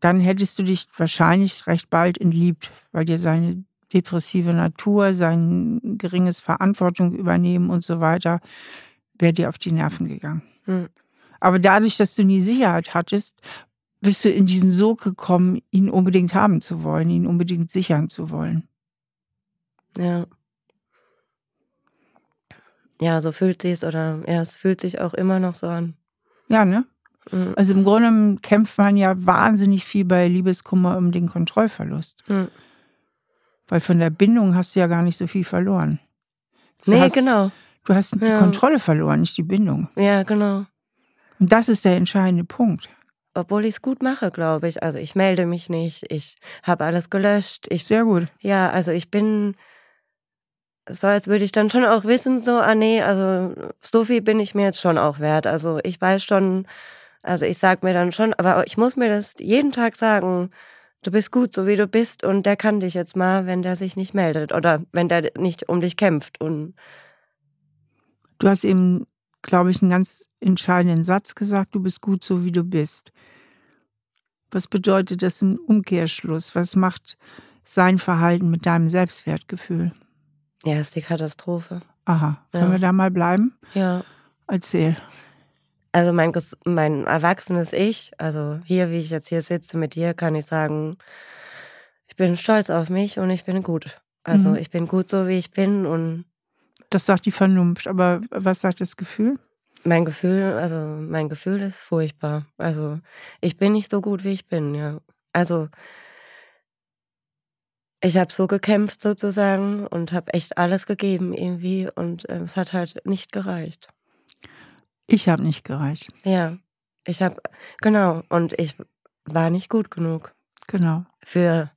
[SPEAKER 2] dann hättest du dich wahrscheinlich recht bald entliebt, weil dir seine depressive Natur, sein geringes Verantwortung übernehmen und so weiter, wäre dir auf die Nerven gegangen. Mhm. Aber dadurch, dass du nie Sicherheit hattest, bist du in diesen Sog gekommen, ihn unbedingt haben zu wollen, ihn unbedingt sichern zu wollen.
[SPEAKER 1] Ja. Ja, so fühlt sich's oder ja, es fühlt sich auch immer noch so an.
[SPEAKER 2] Ja, ne? Mhm. Also im Grunde kämpft man ja wahnsinnig viel bei Liebeskummer um den Kontrollverlust. Mhm. Weil von der Bindung hast du ja gar nicht so viel verloren.
[SPEAKER 1] Du nee, hast, genau.
[SPEAKER 2] Du hast ja. die Kontrolle verloren, nicht die Bindung.
[SPEAKER 1] Ja, genau.
[SPEAKER 2] Und das ist der entscheidende Punkt.
[SPEAKER 1] Obwohl ich es gut mache, glaube ich. Also ich melde mich nicht, ich habe alles gelöscht. Ich,
[SPEAKER 2] Sehr gut.
[SPEAKER 1] Ja, also ich bin so, als würde ich dann schon auch wissen, so, ah nee, also so viel bin ich mir jetzt schon auch wert. Also ich weiß schon, also ich sage mir dann schon, aber ich muss mir das jeden Tag sagen, du bist gut, so wie du bist und der kann dich jetzt mal, wenn der sich nicht meldet oder wenn der nicht um dich kämpft. Und
[SPEAKER 2] du hast eben, glaube ich, einen ganz entscheidenden Satz gesagt, du bist gut, so wie du bist. Was bedeutet das im Umkehrschluss? Was macht sein Verhalten mit deinem Selbstwertgefühl?
[SPEAKER 1] Ja, ist die Katastrophe.
[SPEAKER 2] Aha. Ja. Können wir da mal bleiben?
[SPEAKER 1] Ja.
[SPEAKER 2] Erzähl.
[SPEAKER 1] Also mein, mein erwachsenes Ich, also hier, wie ich jetzt hier sitze mit dir, kann ich sagen, ich bin stolz auf mich und ich bin gut. Also mhm. ich bin gut so, wie ich bin und
[SPEAKER 2] das sagt die Vernunft, aber was sagt das Gefühl?
[SPEAKER 1] Mein Gefühl, also mein Gefühl ist furchtbar. Also ich bin nicht so gut, wie ich bin, ja. Also ich habe so gekämpft sozusagen und habe echt alles gegeben irgendwie und äh, es hat halt nicht gereicht.
[SPEAKER 2] Ich habe nicht gereicht.
[SPEAKER 1] Ja, ich habe, genau, und ich war nicht gut genug.
[SPEAKER 2] Genau.
[SPEAKER 1] Für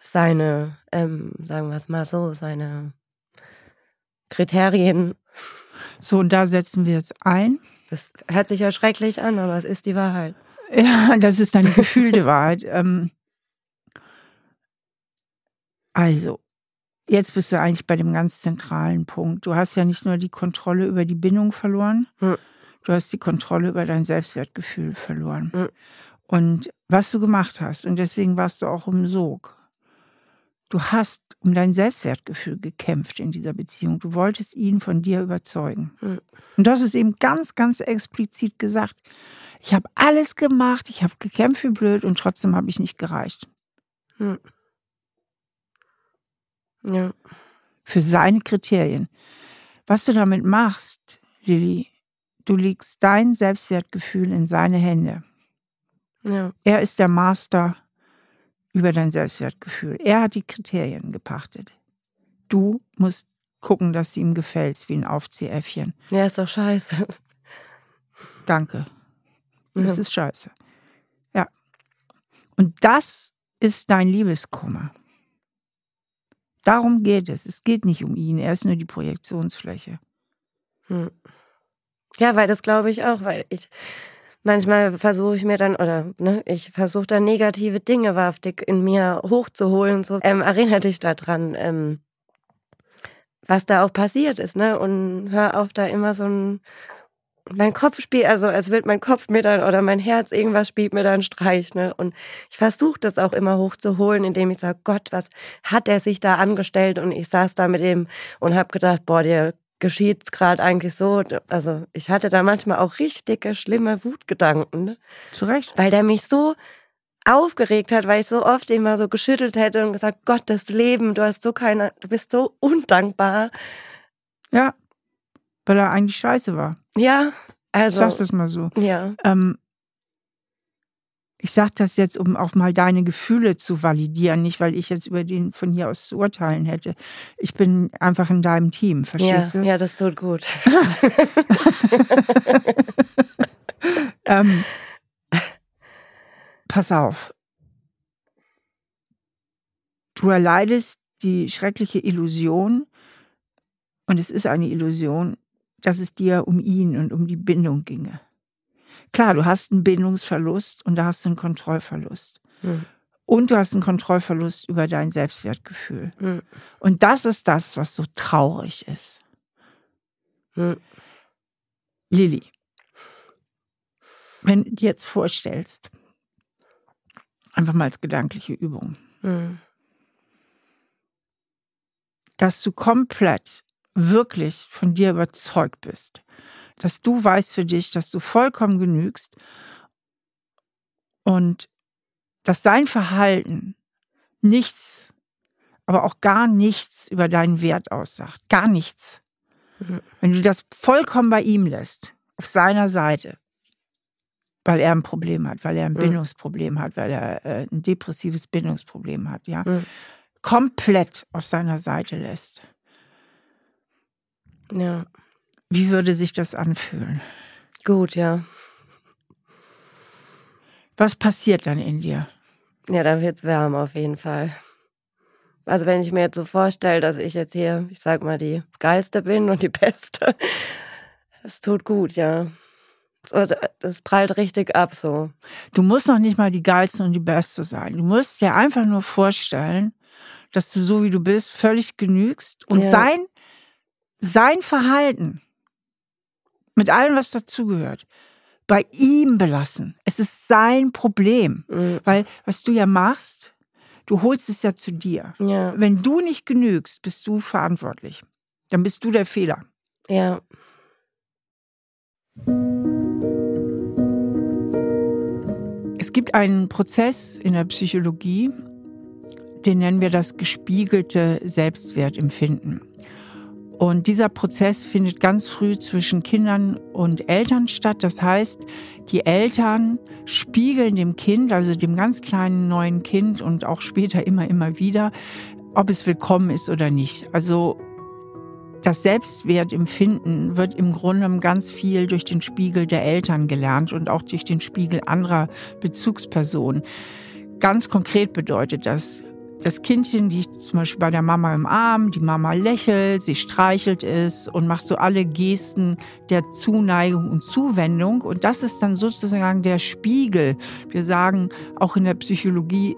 [SPEAKER 1] seine, ähm, sagen wir es mal so, seine Kriterien.
[SPEAKER 2] So, und da setzen wir jetzt ein.
[SPEAKER 1] Das hört sich ja schrecklich an, aber es ist die Wahrheit.
[SPEAKER 2] Ja, das ist eine gefühlte Wahrheit. Ähm, also, jetzt bist du eigentlich bei dem ganz zentralen Punkt. Du hast ja nicht nur die Kontrolle über die Bindung verloren, hm. du hast die Kontrolle über dein Selbstwertgefühl verloren. Hm. Und was du gemacht hast, und deswegen warst du auch im Sog, du hast um dein Selbstwertgefühl gekämpft in dieser Beziehung. Du wolltest ihn von dir überzeugen. Und das ist eben ganz, ganz explizit gesagt. Ich habe alles gemacht, ich habe gekämpft wie blöd und trotzdem habe ich nicht gereicht. Hm.
[SPEAKER 1] Ja.
[SPEAKER 2] Für seine Kriterien. Was du damit machst, Lilly, du legst dein Selbstwertgefühl in seine Hände.
[SPEAKER 1] Ja.
[SPEAKER 2] Er ist der Master über dein Selbstwertgefühl. Er hat die Kriterien gepachtet. Du musst gucken, dass sie ihm gefällt, wie ein Aufziehäffchen.
[SPEAKER 1] Ja, ist doch scheiße.
[SPEAKER 2] Danke. Das ja. ist scheiße. Ja. Und das ist dein Liebeskummer. Darum geht es. Es geht nicht um ihn. Er ist nur die Projektionsfläche.
[SPEAKER 1] Hm. Ja, weil das glaube ich auch, weil ich manchmal versuche ich mir dann, oder ne, ich versuche dann negative Dinge wahrhaftig in mir hochzuholen. So, ähm, erinnere dich daran, ähm, was da auch passiert ist, ne? Und hör auf, da immer so ein mein Kopf spielt, also es wird mein Kopf mir dann oder mein Herz, irgendwas spielt mir dann Streich. Ne? Und ich versuche das auch immer hochzuholen, indem ich sage, Gott, was hat er sich da angestellt? Und ich saß da mit ihm und habe gedacht, boah, dir geschieht's gerade eigentlich so. Also ich hatte da manchmal auch richtige, schlimme Wutgedanken. Ne?
[SPEAKER 2] Zu Recht.
[SPEAKER 1] Weil der mich so aufgeregt hat, weil ich so oft immer so geschüttelt hätte und gesagt, Gott, das Leben, du hast so keine, du bist so undankbar.
[SPEAKER 2] Ja, weil er eigentlich scheiße war.
[SPEAKER 1] Ja, also.
[SPEAKER 2] Ich sag's das mal so.
[SPEAKER 1] Ja.
[SPEAKER 2] Ähm, ich sage das jetzt, um auch mal deine Gefühle zu validieren, nicht weil ich jetzt über den von hier aus zu urteilen hätte. Ich bin einfach in deinem Team, verstehst
[SPEAKER 1] ja,
[SPEAKER 2] du?
[SPEAKER 1] Ja, das tut gut.
[SPEAKER 2] ähm, pass auf. Du erleidest die schreckliche Illusion, und es ist eine Illusion, dass es dir um ihn und um die Bindung ginge. Klar, du hast einen Bindungsverlust und da hast du einen Kontrollverlust. Hm. Und du hast einen Kontrollverlust über dein Selbstwertgefühl. Hm. Und das ist das, was so traurig ist. Hm. Lilly, wenn du dir jetzt vorstellst, einfach mal als gedankliche Übung, mhm. dass du komplett wirklich von dir überzeugt bist, dass du weißt für dich, dass du vollkommen genügst und dass sein Verhalten nichts, aber auch gar nichts über deinen Wert aussagt. Gar nichts. Mhm. Wenn du das vollkommen bei ihm lässt, auf seiner Seite, weil er ein Problem hat, weil er ein mhm. Bindungsproblem hat, weil er äh, ein depressives Bindungsproblem hat, ja, mhm. komplett auf seiner Seite lässt.
[SPEAKER 1] Ja.
[SPEAKER 2] Wie würde sich das anfühlen?
[SPEAKER 1] Gut, ja.
[SPEAKER 2] Was passiert dann in dir?
[SPEAKER 1] Ja, dann wird es warm auf jeden Fall. Also wenn ich mir jetzt so vorstelle, dass ich jetzt hier, ich sag mal, die Geiste bin und die Beste, das tut gut, ja. Also, das prallt richtig ab so.
[SPEAKER 2] Du musst noch nicht mal die Geilste und die Beste sein. Du musst dir einfach nur vorstellen, dass du so wie du bist völlig genügst und ja. sein, sein Verhalten mit allem, was dazugehört, bei ihm belassen. Es ist sein Problem. Mhm. Weil, was du ja machst, du holst es ja zu dir.
[SPEAKER 1] Ja.
[SPEAKER 2] Wenn du nicht genügst, bist du verantwortlich. Dann bist du der Fehler.
[SPEAKER 1] Ja.
[SPEAKER 2] Es gibt einen Prozess in der Psychologie, den nennen wir das gespiegelte Selbstwertempfinden. Und dieser Prozess findet ganz früh zwischen Kindern und Eltern statt. Das heißt, die Eltern spiegeln dem Kind, also dem ganz kleinen neuen Kind und auch später immer, immer wieder, ob es willkommen ist oder nicht. Also das Selbstwertempfinden wird im Grunde ganz viel durch den Spiegel der Eltern gelernt und auch durch den Spiegel anderer Bezugspersonen. Ganz konkret bedeutet das, das Kindchen liegt zum Beispiel bei der Mama im Arm, die Mama lächelt, sie streichelt es und macht so alle Gesten der Zuneigung und Zuwendung. Und das ist dann sozusagen der Spiegel. Wir sagen auch in der Psychologie,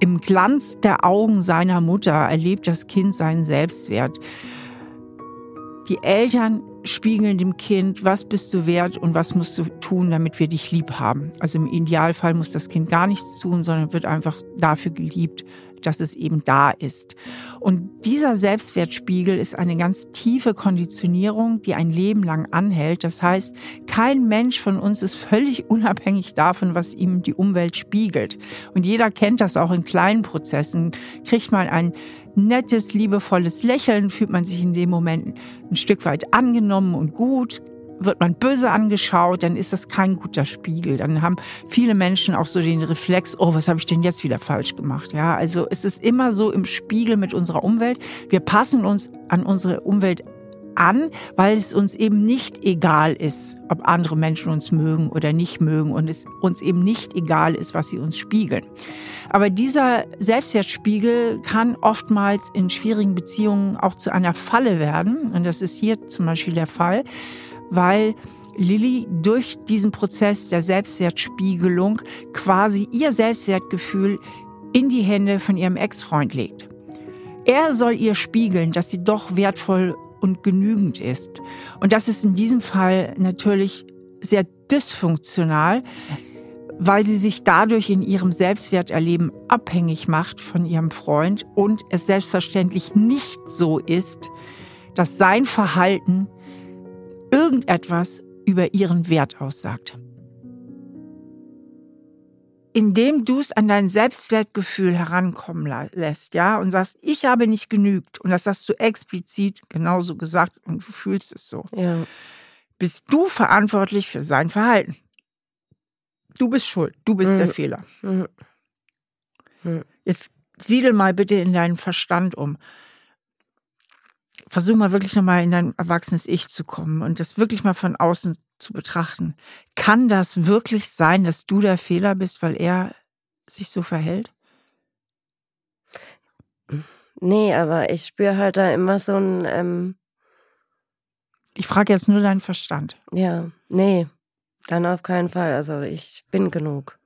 [SPEAKER 2] im Glanz der Augen seiner Mutter erlebt das Kind seinen Selbstwert. Die Eltern spiegeln dem Kind, was bist du wert und was musst du tun, damit wir dich lieb haben. Also im Idealfall muss das Kind gar nichts tun, sondern wird einfach dafür geliebt, dass es eben da ist. Und dieser Selbstwertspiegel ist eine ganz tiefe Konditionierung, die ein Leben lang anhält. Das heißt, kein Mensch von uns ist völlig unabhängig davon, was ihm die Umwelt spiegelt. Und jeder kennt das auch in kleinen Prozessen. Kriegt man ein nettes, liebevolles Lächeln, fühlt man sich in dem Moment ein Stück weit angenommen und gut, wird man böse angeschaut, dann ist das kein guter Spiegel. Dann haben viele Menschen auch so den Reflex, oh, was habe ich denn jetzt wieder falsch gemacht? Ja, also es ist immer so im Spiegel mit unserer Umwelt. Wir passen uns an unsere Umwelt an, weil es uns eben nicht egal ist, ob andere Menschen uns mögen oder nicht mögen und es uns eben nicht egal ist, was sie uns spiegeln. Aber dieser Selbstwertspiegel kann oftmals in schwierigen Beziehungen auch zu einer Falle werden und das ist hier zum Beispiel der Fall, weil Lilly durch diesen Prozess der Selbstwertspiegelung quasi ihr Selbstwertgefühl in die Hände von ihrem Ex-Freund legt. Er soll ihr spiegeln, dass sie doch wertvoll und genügend ist. Und das ist in diesem Fall natürlich sehr dysfunktional, weil sie sich dadurch in ihrem Selbstwerterleben abhängig macht von ihrem Freund und es selbstverständlich nicht so ist, dass sein Verhalten irgendetwas über ihren Wert aussagt. Indem du es an dein Selbstwertgefühl herankommen lässt, ja, und sagst, ich habe nicht genügt, und das hast du explizit genauso gesagt und du fühlst es so,
[SPEAKER 1] ja.
[SPEAKER 2] bist du verantwortlich für sein Verhalten. Du bist schuld, du bist mhm. der Fehler. Mhm. Mhm. Jetzt siedel mal bitte in deinen Verstand um versuch mal wirklich nochmal in dein erwachsenes Ich zu kommen und das wirklich mal von außen zu betrachten. Kann das wirklich sein, dass du der Fehler bist, weil er sich so verhält?
[SPEAKER 1] Nee, aber ich spüre halt da immer so ein. Ähm
[SPEAKER 2] ich frage jetzt nur deinen Verstand.
[SPEAKER 1] Ja, nee, dann auf keinen Fall. Also ich bin genug.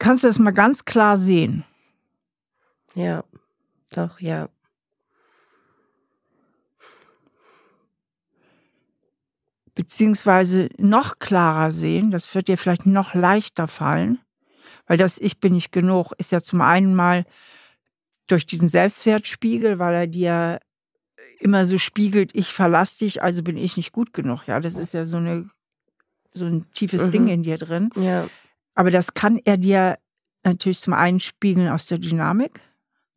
[SPEAKER 2] Kannst du das mal ganz klar sehen?
[SPEAKER 1] Ja, doch, ja.
[SPEAKER 2] Beziehungsweise noch klarer sehen, das wird dir vielleicht noch leichter fallen, weil das Ich bin nicht genug ist ja zum einen mal durch diesen Selbstwertspiegel, weil er dir immer so spiegelt, ich verlasse dich, also bin ich nicht gut genug. Ja, das ist ja so eine so ein tiefes mhm. Ding in dir drin.
[SPEAKER 1] Ja.
[SPEAKER 2] Aber das kann er dir natürlich zum einen spiegeln aus der Dynamik.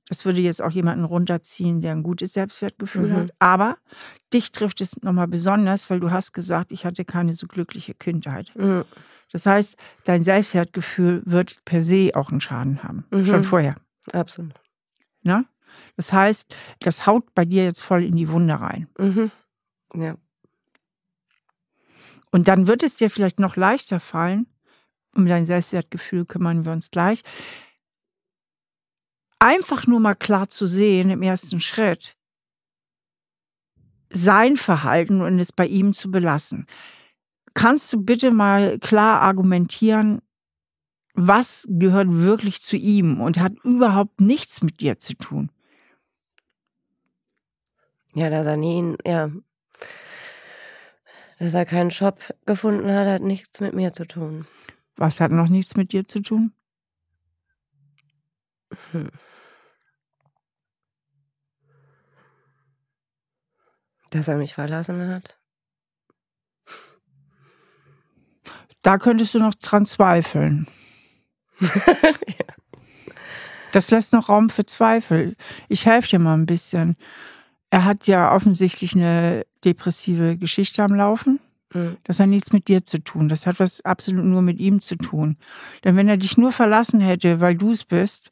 [SPEAKER 2] Das würde jetzt auch jemanden runterziehen, der ein gutes Selbstwertgefühl mhm. hat. Aber dich trifft es nochmal besonders, weil du hast gesagt, ich hatte keine so glückliche Kindheit. Mhm. Das heißt, dein Selbstwertgefühl wird per se auch einen Schaden haben. Mhm. Schon vorher.
[SPEAKER 1] Absolut.
[SPEAKER 2] Na? Das heißt, das haut bei dir jetzt voll in die Wunde rein.
[SPEAKER 1] Mhm. Ja.
[SPEAKER 2] Und dann wird es dir vielleicht noch leichter fallen, um dein Selbstwertgefühl kümmern wir uns gleich, einfach nur mal klar zu sehen im ersten Schritt, sein Verhalten und es bei ihm zu belassen. Kannst du bitte mal klar argumentieren, was gehört wirklich zu ihm und hat überhaupt nichts mit dir zu tun?
[SPEAKER 1] Ja, dass er nie, ja, dass er keinen Job gefunden hat, hat nichts mit mir zu tun.
[SPEAKER 2] Was hat noch nichts mit dir zu tun?
[SPEAKER 1] Hm. Dass er mich verlassen hat.
[SPEAKER 2] Da könntest du noch dran zweifeln. ja. Das lässt noch Raum für Zweifel. Ich helfe dir mal ein bisschen. Er hat ja offensichtlich eine depressive Geschichte am Laufen. Mhm. Das hat nichts mit dir zu tun. Das hat was absolut nur mit ihm zu tun. Denn wenn er dich nur verlassen hätte, weil du es bist,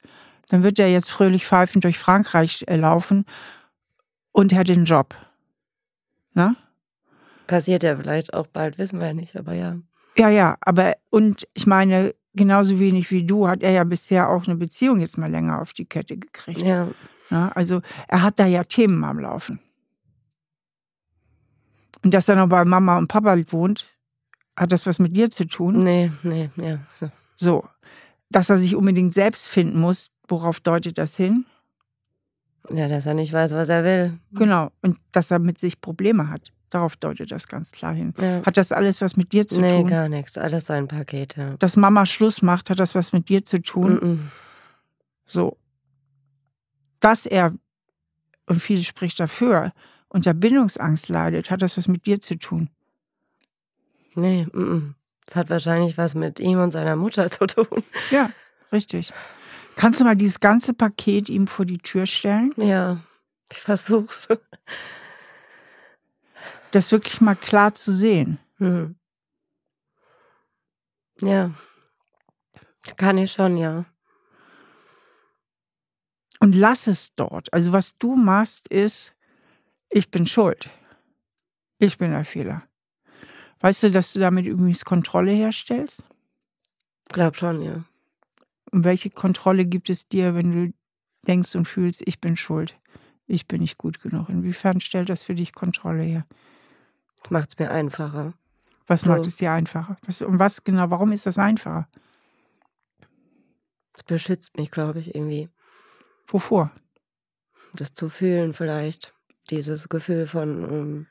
[SPEAKER 2] dann wird er jetzt fröhlich pfeifend durch Frankreich äh, laufen und hätte den Job. Na?
[SPEAKER 1] Passiert ja vielleicht auch bald, wissen wir ja nicht, aber ja.
[SPEAKER 2] Ja, ja, aber und ich meine, genauso wenig wie du hat er ja bisher auch eine Beziehung jetzt mal länger auf die Kette gekriegt.
[SPEAKER 1] Ja.
[SPEAKER 2] Ja, also er hat da ja Themen am Laufen. Und dass er noch bei Mama und Papa wohnt, hat das was mit dir zu tun?
[SPEAKER 1] Nee, nee, ja.
[SPEAKER 2] So. Dass er sich unbedingt selbst finden muss, worauf deutet das hin?
[SPEAKER 1] Ja, dass er nicht weiß, was er will.
[SPEAKER 2] Genau. Und dass er mit sich Probleme hat. Darauf deutet das ganz klar hin. Ja. Hat das alles was mit dir zu
[SPEAKER 1] nee,
[SPEAKER 2] tun?
[SPEAKER 1] Nee, gar nichts. Alles sein Paket, ja.
[SPEAKER 2] Dass Mama Schluss macht, hat das was mit dir zu tun?
[SPEAKER 1] Mm -mm.
[SPEAKER 2] So. Dass er, und viel spricht dafür, unter Bindungsangst leidet, hat das was mit dir zu tun?
[SPEAKER 1] Nee, das hat wahrscheinlich was mit ihm und seiner Mutter zu tun.
[SPEAKER 2] Ja, richtig. Kannst du mal dieses ganze Paket ihm vor die Tür stellen?
[SPEAKER 1] Ja, ich versuch's.
[SPEAKER 2] Das wirklich mal klar zu sehen.
[SPEAKER 1] Hm. Ja, kann ich schon, ja.
[SPEAKER 2] Und lass es dort. Also was du machst, ist, ich bin schuld. Ich bin der Fehler. Weißt du, dass du damit übrigens Kontrolle herstellst?
[SPEAKER 1] Glaub schon, ja.
[SPEAKER 2] Und welche Kontrolle gibt es dir, wenn du denkst und fühlst, ich bin schuld? Ich bin nicht gut genug. Inwiefern stellt das für dich Kontrolle her?
[SPEAKER 1] Macht es mir einfacher.
[SPEAKER 2] Was so. macht es dir einfacher? Was, und was genau, warum ist das einfacher?
[SPEAKER 1] Es beschützt mich, glaube ich, irgendwie.
[SPEAKER 2] Wovor?
[SPEAKER 1] Das zu fühlen vielleicht dieses Gefühl von ähm,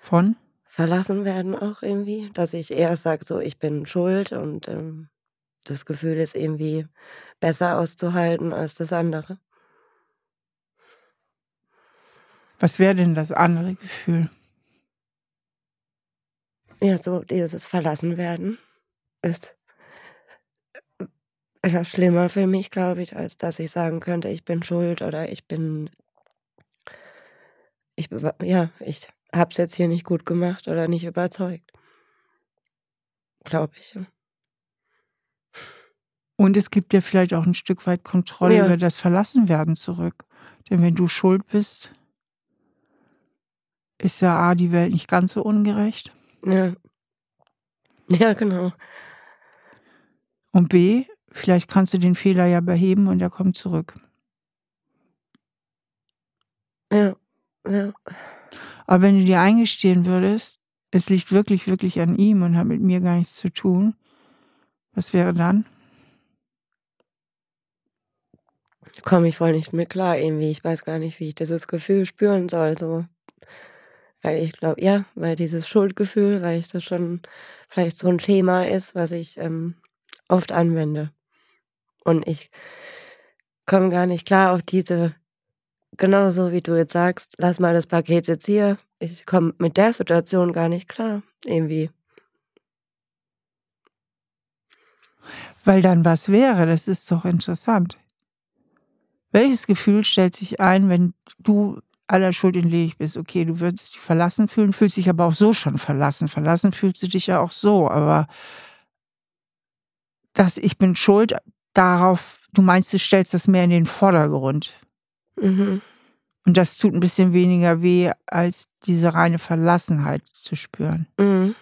[SPEAKER 2] von
[SPEAKER 1] verlassen werden auch irgendwie, dass ich erst sage, so ich bin schuld und ähm, das Gefühl ist irgendwie besser auszuhalten als das andere.
[SPEAKER 2] Was wäre denn das andere Gefühl?
[SPEAKER 1] Ja, so dieses Verlassenwerden ist äh, ja, schlimmer für mich, glaube ich, als dass ich sagen könnte, ich bin schuld oder ich bin ich, ja, ich habe es jetzt hier nicht gut gemacht oder nicht überzeugt. Glaube ich.
[SPEAKER 2] Und es gibt ja vielleicht auch ein Stück weit Kontrolle ja. über das Verlassenwerden zurück. Denn wenn du schuld bist, ist ja A, die Welt nicht ganz so ungerecht.
[SPEAKER 1] Ja. Ja, genau.
[SPEAKER 2] Und B, vielleicht kannst du den Fehler ja beheben und er kommt zurück.
[SPEAKER 1] Ja. Ja.
[SPEAKER 2] Aber wenn du dir eingestehen würdest, es liegt wirklich, wirklich an ihm und hat mit mir gar nichts zu tun, was wäre dann?
[SPEAKER 1] Komme ich voll nicht mit klar irgendwie. Ich weiß gar nicht, wie ich dieses Gefühl spüren soll. So. Weil ich glaube, ja, weil dieses Schuldgefühl, weil ich das schon vielleicht so ein Schema ist, was ich ähm, oft anwende. Und ich komme gar nicht klar auf diese, genauso wie du jetzt sagst, lass mal das Paket jetzt hier. Ich komme mit der Situation gar nicht klar, irgendwie.
[SPEAKER 2] Weil dann was wäre, das ist doch interessant. Welches Gefühl stellt sich ein, wenn du aller Schuld entledigt bist? Okay, du würdest dich verlassen fühlen, fühlst dich aber auch so schon verlassen. Verlassen fühlst du dich ja auch so, aber dass ich bin schuld, darauf, du meinst, du stellst das mehr in den Vordergrund. Mhm. Und das tut ein bisschen weniger weh, als diese reine Verlassenheit zu spüren. Mhm.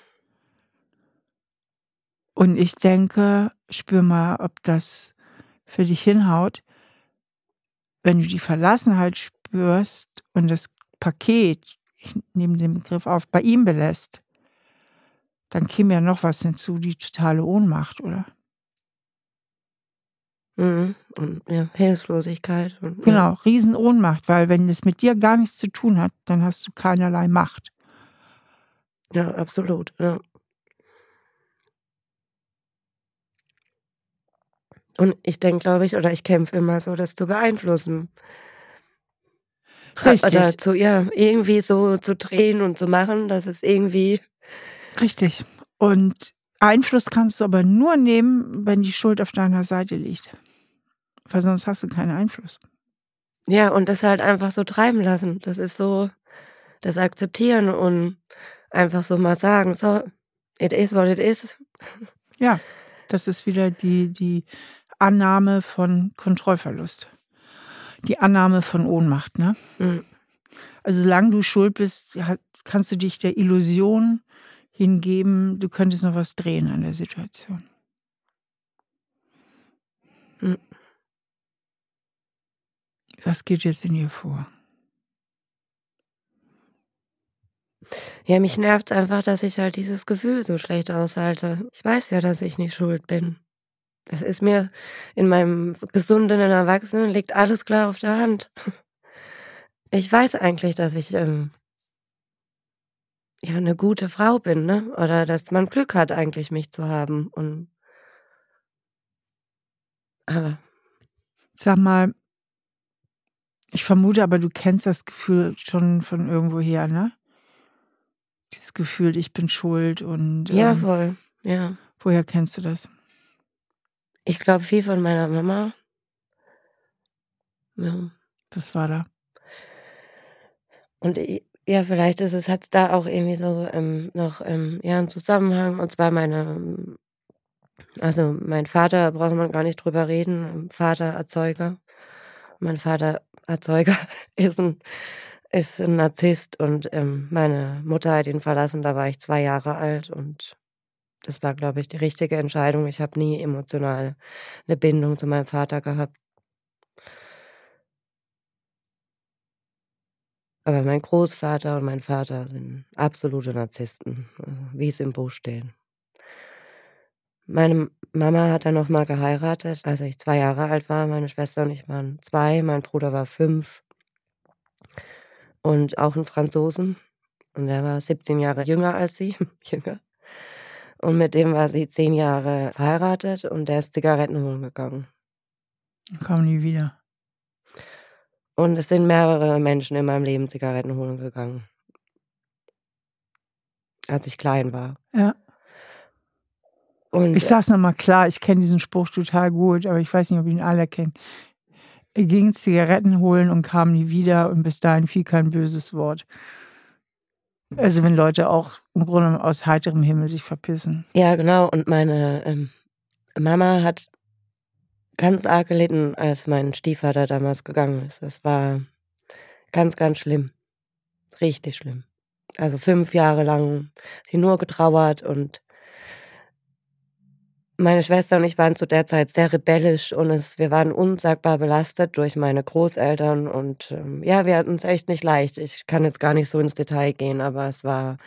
[SPEAKER 2] Und ich denke, spür mal, ob das für dich hinhaut. Wenn du die Verlassenheit spürst und das Paket, ich nehme den Begriff auf, bei ihm belässt, dann käme ja noch was hinzu, die totale Ohnmacht, oder?
[SPEAKER 1] Mhm. Und ja, Hilflosigkeit. Und,
[SPEAKER 2] genau, ja. Riesenohnmacht, weil wenn es mit dir gar nichts zu tun hat, dann hast du keinerlei Macht.
[SPEAKER 1] Ja, absolut. Ja. Und ich denke, glaube ich, oder ich kämpfe immer so, das zu beeinflussen.
[SPEAKER 2] Richtig.
[SPEAKER 1] Oder zu, ja, irgendwie so zu drehen und zu machen, dass es irgendwie.
[SPEAKER 2] Richtig. Und Einfluss kannst du aber nur nehmen, wenn die Schuld auf deiner Seite liegt. Weil sonst hast du keinen Einfluss.
[SPEAKER 1] Ja, und das halt einfach so treiben lassen. Das ist so, das akzeptieren und einfach so mal sagen, so, it is what it is.
[SPEAKER 2] Ja, das ist wieder die, die Annahme von Kontrollverlust. Die Annahme von Ohnmacht, ne? Mhm. Also solange du schuld bist, kannst du dich der Illusion hingeben, du könntest noch was drehen an der Situation. Mhm. Was geht jetzt in ihr vor?
[SPEAKER 1] Ja, mich nervt einfach, dass ich halt dieses Gefühl so schlecht aushalte. Ich weiß ja, dass ich nicht schuld bin. Es ist mir in meinem gesunden Erwachsenen liegt alles klar auf der Hand. Ich weiß eigentlich, dass ich ähm, ja eine gute Frau bin, ne? Oder dass man Glück hat, eigentlich mich zu haben. Und aber
[SPEAKER 2] sag mal, ich vermute aber, du kennst das Gefühl schon von irgendwoher, ne? Dieses Gefühl, ich bin schuld und.
[SPEAKER 1] Ja, ähm, voll, ja.
[SPEAKER 2] Woher kennst du das?
[SPEAKER 1] Ich glaube viel von meiner Mama. Ja.
[SPEAKER 2] Was war da?
[SPEAKER 1] Und ja, vielleicht ist es, hat da auch irgendwie so ähm, noch ähm, ja, einen Zusammenhang. Und zwar meine, also mein Vater, braucht man gar nicht drüber reden, Vater Erzeuger. Mein Vater Erzeuger ist ein, ist ein Narzisst und ähm, meine Mutter hat ihn verlassen, da war ich zwei Jahre alt und das war, glaube ich, die richtige Entscheidung. Ich habe nie emotional eine Bindung zu meinem Vater gehabt. Aber mein Großvater und mein Vater sind absolute Narzissten, also wie es im Buch steht. Meine Mama hat dann noch mal geheiratet, als ich zwei Jahre alt war. Meine Schwester und ich waren zwei, mein Bruder war fünf. Und auch ein Franzosen. Und der war 17 Jahre jünger als sie. jünger. Und mit dem war sie zehn Jahre verheiratet und der ist Zigaretten holen gegangen.
[SPEAKER 2] Kam nie wieder.
[SPEAKER 1] Und es sind mehrere Menschen in meinem Leben Zigaretten holen gegangen. Als ich klein war.
[SPEAKER 2] Ja. Und ich sag's nochmal klar, ich kenne diesen Spruch total gut, aber ich weiß nicht, ob ihn alle kennen. Er ging Zigaretten holen und kam nie wieder und bis dahin fiel kein böses Wort. Also wenn Leute auch im Grunde aus heiterem Himmel sich verpissen.
[SPEAKER 1] Ja, genau. Und meine ähm, Mama hat ganz arg gelitten, als mein Stiefvater damals gegangen ist. Das war ganz, ganz schlimm. Richtig schlimm. Also fünf Jahre lang sie nur getrauert und meine Schwester und ich waren zu der Zeit sehr rebellisch und es, wir waren unsagbar belastet durch meine Großeltern und ähm, ja, wir hatten es echt nicht leicht. Ich kann jetzt gar nicht so ins Detail gehen, aber es war.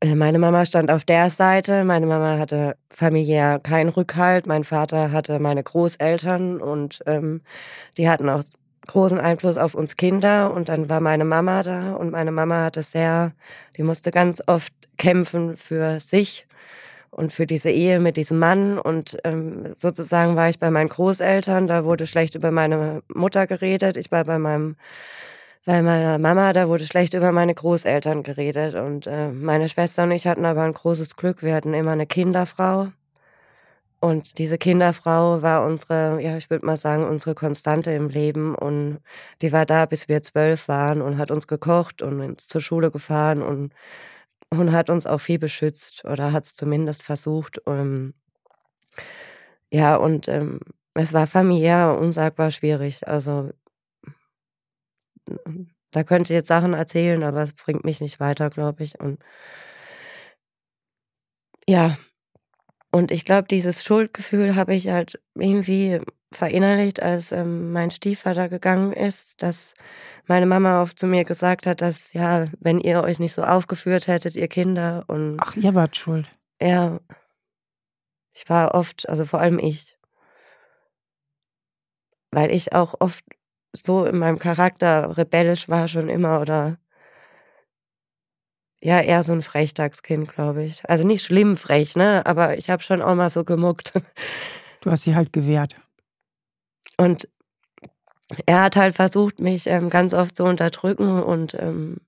[SPEAKER 1] Äh, meine Mama stand auf der Seite. Meine Mama hatte familiär keinen Rückhalt. Mein Vater hatte meine Großeltern und ähm, die hatten auch großen Einfluss auf uns Kinder und dann war meine Mama da und meine Mama hatte sehr, die musste ganz oft kämpfen für sich und für diese Ehe mit diesem Mann. Und ähm, sozusagen war ich bei meinen Großeltern, da wurde schlecht über meine Mutter geredet, ich war bei meinem bei meiner Mama, da wurde schlecht über meine Großeltern geredet. Und äh, meine Schwester und ich hatten aber ein großes Glück, wir hatten immer eine Kinderfrau. Und diese Kinderfrau war unsere, ja, ich würde mal sagen, unsere Konstante im Leben. Und die war da, bis wir zwölf waren und hat uns gekocht und uns zur Schule gefahren und, und hat uns auch viel beschützt oder hat es zumindest versucht. Und, ja, und ähm, es war familiär unsagbar schwierig. Also da könnte ich jetzt Sachen erzählen, aber es bringt mich nicht weiter, glaube ich. Und ja, und ich glaube, dieses Schuldgefühl habe ich halt irgendwie verinnerlicht, als ähm, mein Stiefvater gegangen ist, dass meine Mama oft zu mir gesagt hat, dass ja, wenn ihr euch nicht so aufgeführt hättet, ihr Kinder und
[SPEAKER 2] Ach, ihr wart schuld.
[SPEAKER 1] Ja. Ich war oft, also vor allem ich. Weil ich auch oft so in meinem Charakter rebellisch war schon immer oder ja, eher so ein Frechdachskind, glaube ich. Also nicht schlimm frech, ne? Aber ich habe schon auch mal so gemuckt.
[SPEAKER 2] Du hast sie halt gewehrt.
[SPEAKER 1] Und er hat halt versucht, mich ähm, ganz oft zu unterdrücken und ähm,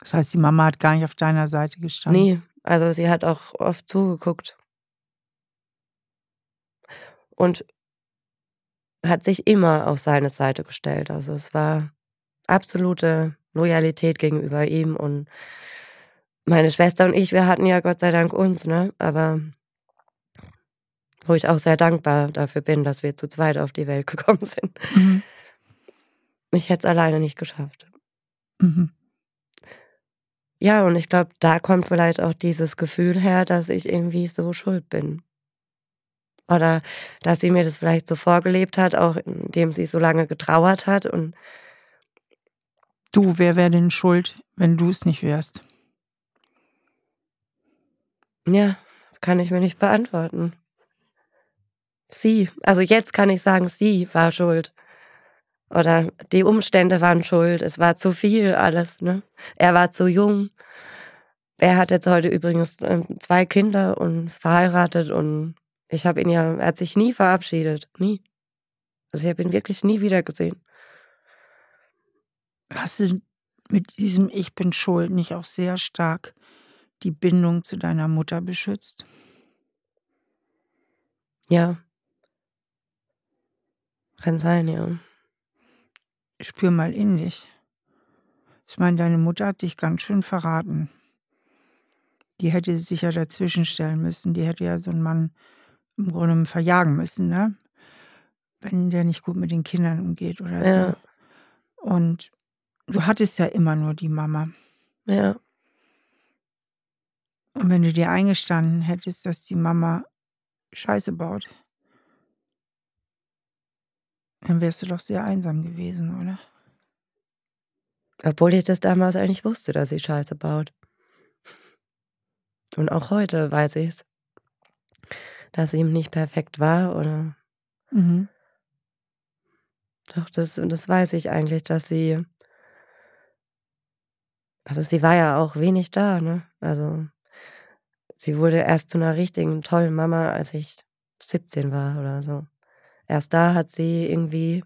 [SPEAKER 2] Das heißt, die Mama hat gar nicht auf deiner Seite gestanden.
[SPEAKER 1] nie. Also sie hat auch oft zugeguckt. Und hat sich immer auf seine Seite gestellt. Also es war absolute Loyalität gegenüber ihm und meine Schwester und ich, wir hatten ja Gott sei Dank uns, ne? Aber wo ich auch sehr dankbar dafür bin, dass wir zu zweit auf die Welt gekommen sind.
[SPEAKER 2] Mhm.
[SPEAKER 1] Ich hätte es alleine nicht geschafft.
[SPEAKER 2] Mhm.
[SPEAKER 1] Ja, und ich glaube, da kommt vielleicht auch dieses Gefühl her, dass ich irgendwie so schuld bin. Oder dass sie mir das vielleicht so vorgelebt hat, auch indem sie so lange getrauert hat. Und
[SPEAKER 2] Du, wer wäre denn schuld, wenn du es nicht wärst?
[SPEAKER 1] Ja, das kann ich mir nicht beantworten. Sie, also jetzt kann ich sagen, sie war schuld. Oder die Umstände waren schuld. Es war zu viel alles. Ne? Er war zu jung. Er hat jetzt heute übrigens ähm, zwei Kinder und ist verheiratet und ich habe ihn ja, er hat sich nie verabschiedet. Nie. Also ich habe ihn wirklich nie wieder gesehen.
[SPEAKER 2] Hast du mit diesem Ich bin schuld nicht auch sehr stark die Bindung zu deiner Mutter beschützt?
[SPEAKER 1] Ja. Kann sein, ja.
[SPEAKER 2] Spür mal in dich. Ich meine, deine Mutter hat dich ganz schön verraten. Die hätte sich ja dazwischen stellen müssen. Die hätte ja so einen Mann im Grunde verjagen müssen, ne? Wenn der nicht gut mit den Kindern umgeht oder
[SPEAKER 1] Ja.
[SPEAKER 2] so. Und du hattest ja immer nur die Mama.
[SPEAKER 1] Ja.
[SPEAKER 2] Und wenn du dir eingestanden hättest, dass die Mama Scheiße baut, dann wärst du doch sehr einsam gewesen, oder?
[SPEAKER 1] Obwohl ich das damals eigentlich wusste, dass sie Scheiße baut. Und auch heute weiß ich es. Dass sie ihm nicht perfekt war oder
[SPEAKER 2] Mhm.
[SPEAKER 1] doch, das, das weiß ich eigentlich, dass sie. Also sie war ja auch wenig da, ne? Also sie wurde erst zu einer richtigen, tollen Mama, als ich 17 war oder so. Erst da hat sie irgendwie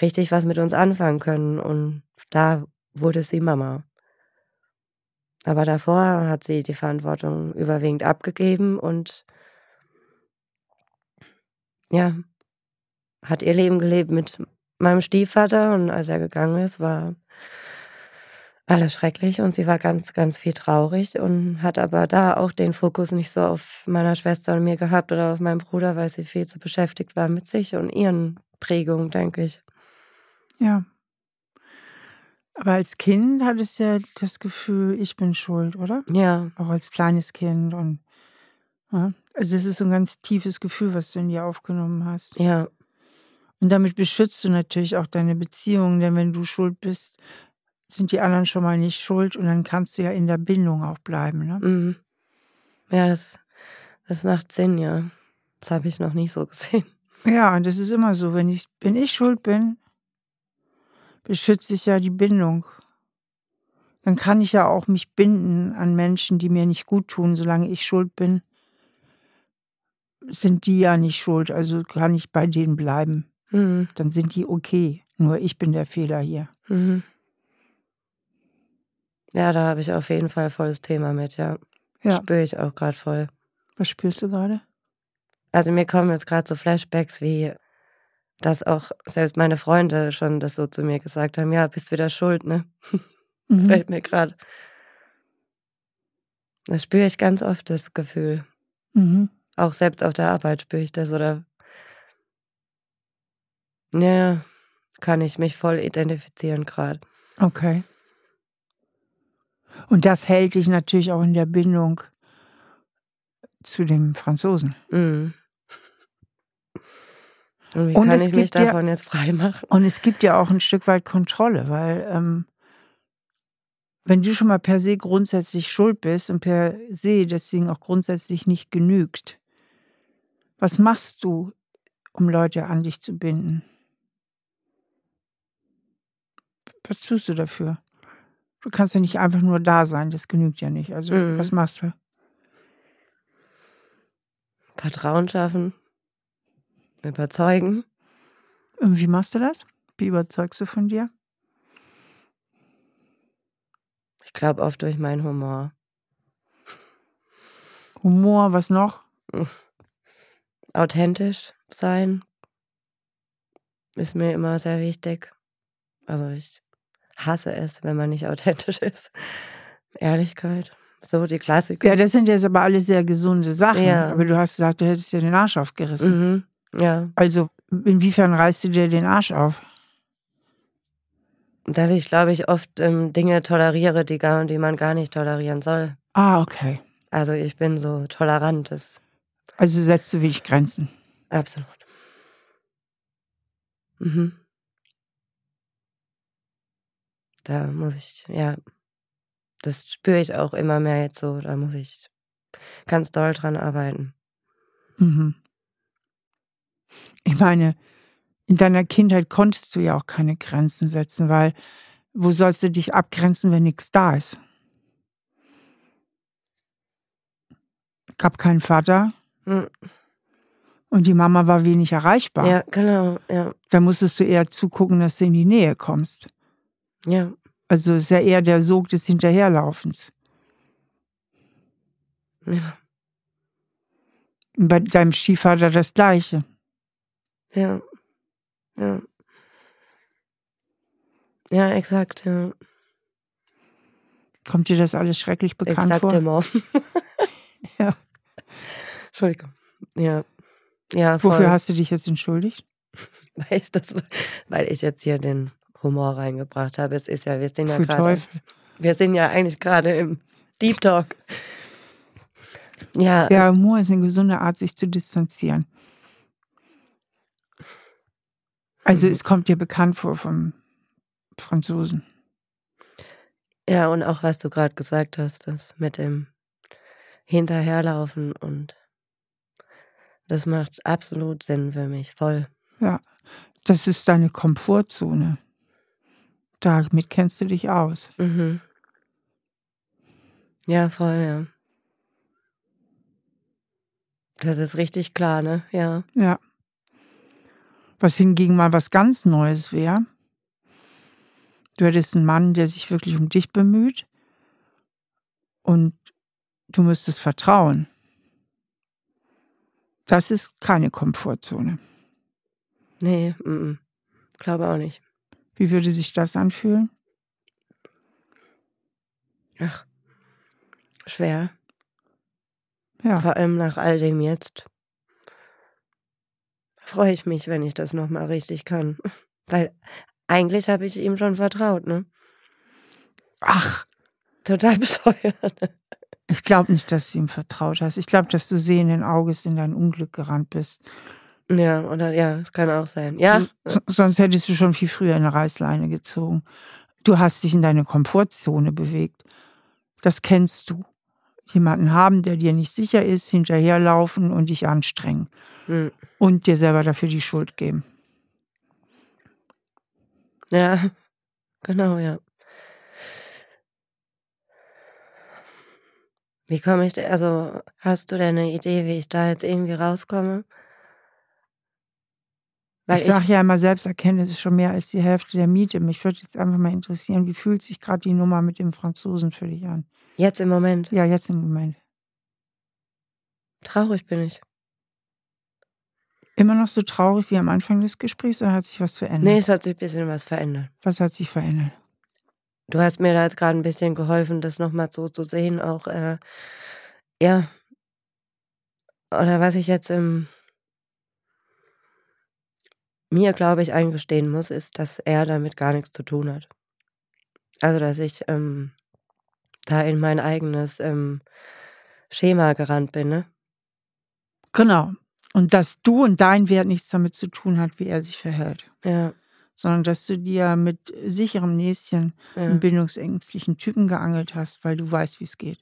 [SPEAKER 1] richtig was mit uns anfangen können und da wurde sie Mama. Aber davor hat sie die Verantwortung überwiegend abgegeben und ja, hat ihr Leben gelebt mit meinem Stiefvater und als er gegangen ist, war alles schrecklich und sie war ganz, ganz viel traurig und hat aber da auch den Fokus nicht so auf meiner Schwester und mir gehabt oder auf meinem Bruder, weil sie viel zu beschäftigt war mit sich und ihren Prägungen, denke ich.
[SPEAKER 2] Ja. Aber als Kind hattest du ja das Gefühl, ich bin schuld, oder?
[SPEAKER 1] Ja,
[SPEAKER 2] Auch als kleines Kind. Und ja, also es ist so ein ganz tiefes Gefühl, was du in dir aufgenommen hast.
[SPEAKER 1] ja,
[SPEAKER 2] Und damit beschützt du natürlich auch deine Beziehung, denn wenn du schuld bist, sind die anderen schon mal nicht schuld und dann kannst du ja in der Bindung auch bleiben. Ne?
[SPEAKER 1] mhm. ja, das, das macht Sinn, ja. Das habe ich noch nicht so gesehen.
[SPEAKER 2] Ja, und das ist immer so. Wenn ich, wenn ich schuld bin, beschütze ich ja die Bindung. Dann kann ich ja auch mich binden an Menschen, die mir nicht gut tun, solange ich schuld bin. Sind die ja nicht schuld, also kann ich bei denen bleiben.
[SPEAKER 1] Mhm.
[SPEAKER 2] Dann sind die okay. Nur ich bin der Fehler hier.
[SPEAKER 1] Mhm. Ja, da habe ich auf jeden Fall volles Thema mit, ja.
[SPEAKER 2] Ja.
[SPEAKER 1] Spüre ich auch gerade voll.
[SPEAKER 2] Was spürst du gerade?
[SPEAKER 1] Also mir kommen jetzt gerade so Flashbacks wie, dass auch selbst meine Freunde schon das so zu mir gesagt haben, ja, bist wieder schuld, ne?
[SPEAKER 2] Mhm.
[SPEAKER 1] Fällt mir gerade. Das spüre ich ganz oft, das Gefühl.
[SPEAKER 2] Mhm.
[SPEAKER 1] Auch selbst auf der Arbeit spüre ich das oder ja, kann ich mich voll identifizieren gerade.
[SPEAKER 2] Okay. Und das hält dich natürlich auch in der Bindung zu dem Franzosen.
[SPEAKER 1] Mhm. Und wie
[SPEAKER 2] Und
[SPEAKER 1] kann
[SPEAKER 2] es
[SPEAKER 1] ich mich
[SPEAKER 2] gibt ja-
[SPEAKER 1] davon jetzt frei machen?
[SPEAKER 2] Und es gibt ja auch ein Stück weit Kontrolle, weil ähm, wenn du schon mal per se grundsätzlich schuld bist und per se deswegen auch grundsätzlich nicht genügt, was machst du, um Leute an dich zu binden? Was tust du dafür? Du kannst ja nicht einfach nur da sein, das genügt ja nicht. Also,
[SPEAKER 1] Mhm.
[SPEAKER 2] was machst du?
[SPEAKER 1] Vertrauen schaffen, überzeugen.
[SPEAKER 2] Und wie machst du das? Wie überzeugst du von dir?
[SPEAKER 1] Ich glaube oft durch meinen Humor.
[SPEAKER 2] Humor, was noch?
[SPEAKER 1] Authentisch sein ist mir immer sehr wichtig. Also ich hasse es, wenn man nicht authentisch ist. Ehrlichkeit. So die Klassiker.
[SPEAKER 2] Ja, das sind jetzt aber alle sehr gesunde Sachen.
[SPEAKER 1] Ja.
[SPEAKER 2] Aber du hast gesagt, du hättest dir den Arsch aufgerissen.
[SPEAKER 1] Mhm. Ja.
[SPEAKER 2] Also, inwiefern reißt du dir den Arsch auf?
[SPEAKER 1] Dass ich, glaube ich, oft ähm, Dinge toleriere, die, gar, die man gar nicht tolerieren soll.
[SPEAKER 2] Ah, okay.
[SPEAKER 1] Also ich bin so tolerant,
[SPEAKER 2] Also setzt du wirklich Grenzen.
[SPEAKER 1] absolut. Mhm. Da muss ich, ja, das spüre ich auch immer mehr jetzt so. Da muss ich ganz doll dran arbeiten.
[SPEAKER 2] Mhm. Ich meine, in deiner Kindheit konntest du ja auch keine Grenzen setzen, weil wo sollst du dich abgrenzen, wenn nichts da ist? Gab keinen Vater
[SPEAKER 1] Mhm.
[SPEAKER 2] und die Mama war wenig erreichbar.
[SPEAKER 1] Ja, genau, ja,
[SPEAKER 2] Da musstest du eher zugucken, dass du in die Nähe kommst.
[SPEAKER 1] ja,
[SPEAKER 2] Also ist ja eher der Sog des Hinterherlaufens.
[SPEAKER 1] ja,
[SPEAKER 2] Und bei deinem Stiefvater das Gleiche.
[SPEAKER 1] ja, ja. Ja, exakt, ja.
[SPEAKER 2] Kommt dir das alles schrecklich bekannt vor?
[SPEAKER 1] Exaktement.
[SPEAKER 2] Ja.
[SPEAKER 1] Entschuldigung. Ja. Ja, voll.
[SPEAKER 2] Wofür hast du dich jetzt entschuldigt?
[SPEAKER 1] weil, ich das, weil ich jetzt hier den Humor reingebracht habe. Es ist ja, wir sind ja gerade, wir sind ja eigentlich gerade im Deep Talk. Ja,
[SPEAKER 2] Ja, Humor ist eine gesunde Art, sich zu distanzieren. Also
[SPEAKER 1] Mhm.
[SPEAKER 2] es kommt dir bekannt vor vom Franzosen.
[SPEAKER 1] ja, und auch was du gerade gesagt hast, das mit dem Hinterherlaufen und das macht absolut Sinn für mich, voll.
[SPEAKER 2] Ja, das ist deine Komfortzone. Damit kennst du dich aus.
[SPEAKER 1] Mhm. Ja, voll, ja. Das ist richtig klar, ne? Ja.
[SPEAKER 2] Ja. Was hingegen mal was ganz Neues wäre. Du hättest einen Mann, der sich wirklich um dich bemüht und du müsstest vertrauen. Das ist keine Komfortzone.
[SPEAKER 1] Nee, mm, mm. glaube auch nicht.
[SPEAKER 2] Wie würde sich das anfühlen?
[SPEAKER 1] Ach, schwer.
[SPEAKER 2] Ja,
[SPEAKER 1] Vor allem nach all dem jetzt. Freue ich mich, wenn ich das nochmal richtig kann. Weil eigentlich habe ich ihm schon vertraut, ne?
[SPEAKER 2] ach,
[SPEAKER 1] Total bescheuert.
[SPEAKER 2] ich glaube nicht, dass du ihm vertraut hast. Ich glaube, dass du sehenden Auges in dein Unglück gerannt bist.
[SPEAKER 1] Ja, oder ja, es kann auch sein. Ja,
[SPEAKER 2] S sonst hättest du schon viel früher eine Reißleine gezogen. Du hast dich in deine Komfortzone bewegt. Das kennst du. Jemanden haben, der dir nicht sicher ist, hinterherlaufen und dich anstrengen.
[SPEAKER 1] hm,
[SPEAKER 2] Und dir selber dafür die Schuld geben.
[SPEAKER 1] ja, Genau, ja. Wie komme ich da also, hast du denn 'ne Idee, wie ich da jetzt irgendwie rauskomme? Weil
[SPEAKER 2] Ich sage ja immer, Selbsterkenntnis ist schon mehr als die Hälfte der Miete. Mich würde jetzt einfach mal interessieren, wie fühlt sich grad die Nummer mit dem Franzosen für dich an?
[SPEAKER 1] Jetzt im Moment?
[SPEAKER 2] Ja, jetzt im Moment.
[SPEAKER 1] Traurig bin ich.
[SPEAKER 2] Immer noch so traurig wie am Anfang des Gesprächs oder hat sich was verändert?
[SPEAKER 1] Ne, es hat sich bisschen was verändert.
[SPEAKER 2] Was hat sich verändert?
[SPEAKER 1] Du hast mir da jetzt grad 'n bisschen geholfen, das noch mal so zu sehen, auch, äh ja oder was ich jetzt, ähm mir, glaube ich, eingestehen muss, ist, dass er damit gar nix zu tun hat. Also, dass ich, ähm, da in mein eigenes, ähm, Schema gerannt bin, ne?
[SPEAKER 2] Genau. Und dass du und dein Wert nichts damit zu tun hat, wie er sich verhält.
[SPEAKER 1] Ja.
[SPEAKER 2] Sondern dass du dir mit sicherem Näschen
[SPEAKER 1] Ja.
[SPEAKER 2] 'n bindungsängstlichen Typen geangelt hast, weil du weißt, wie's geht.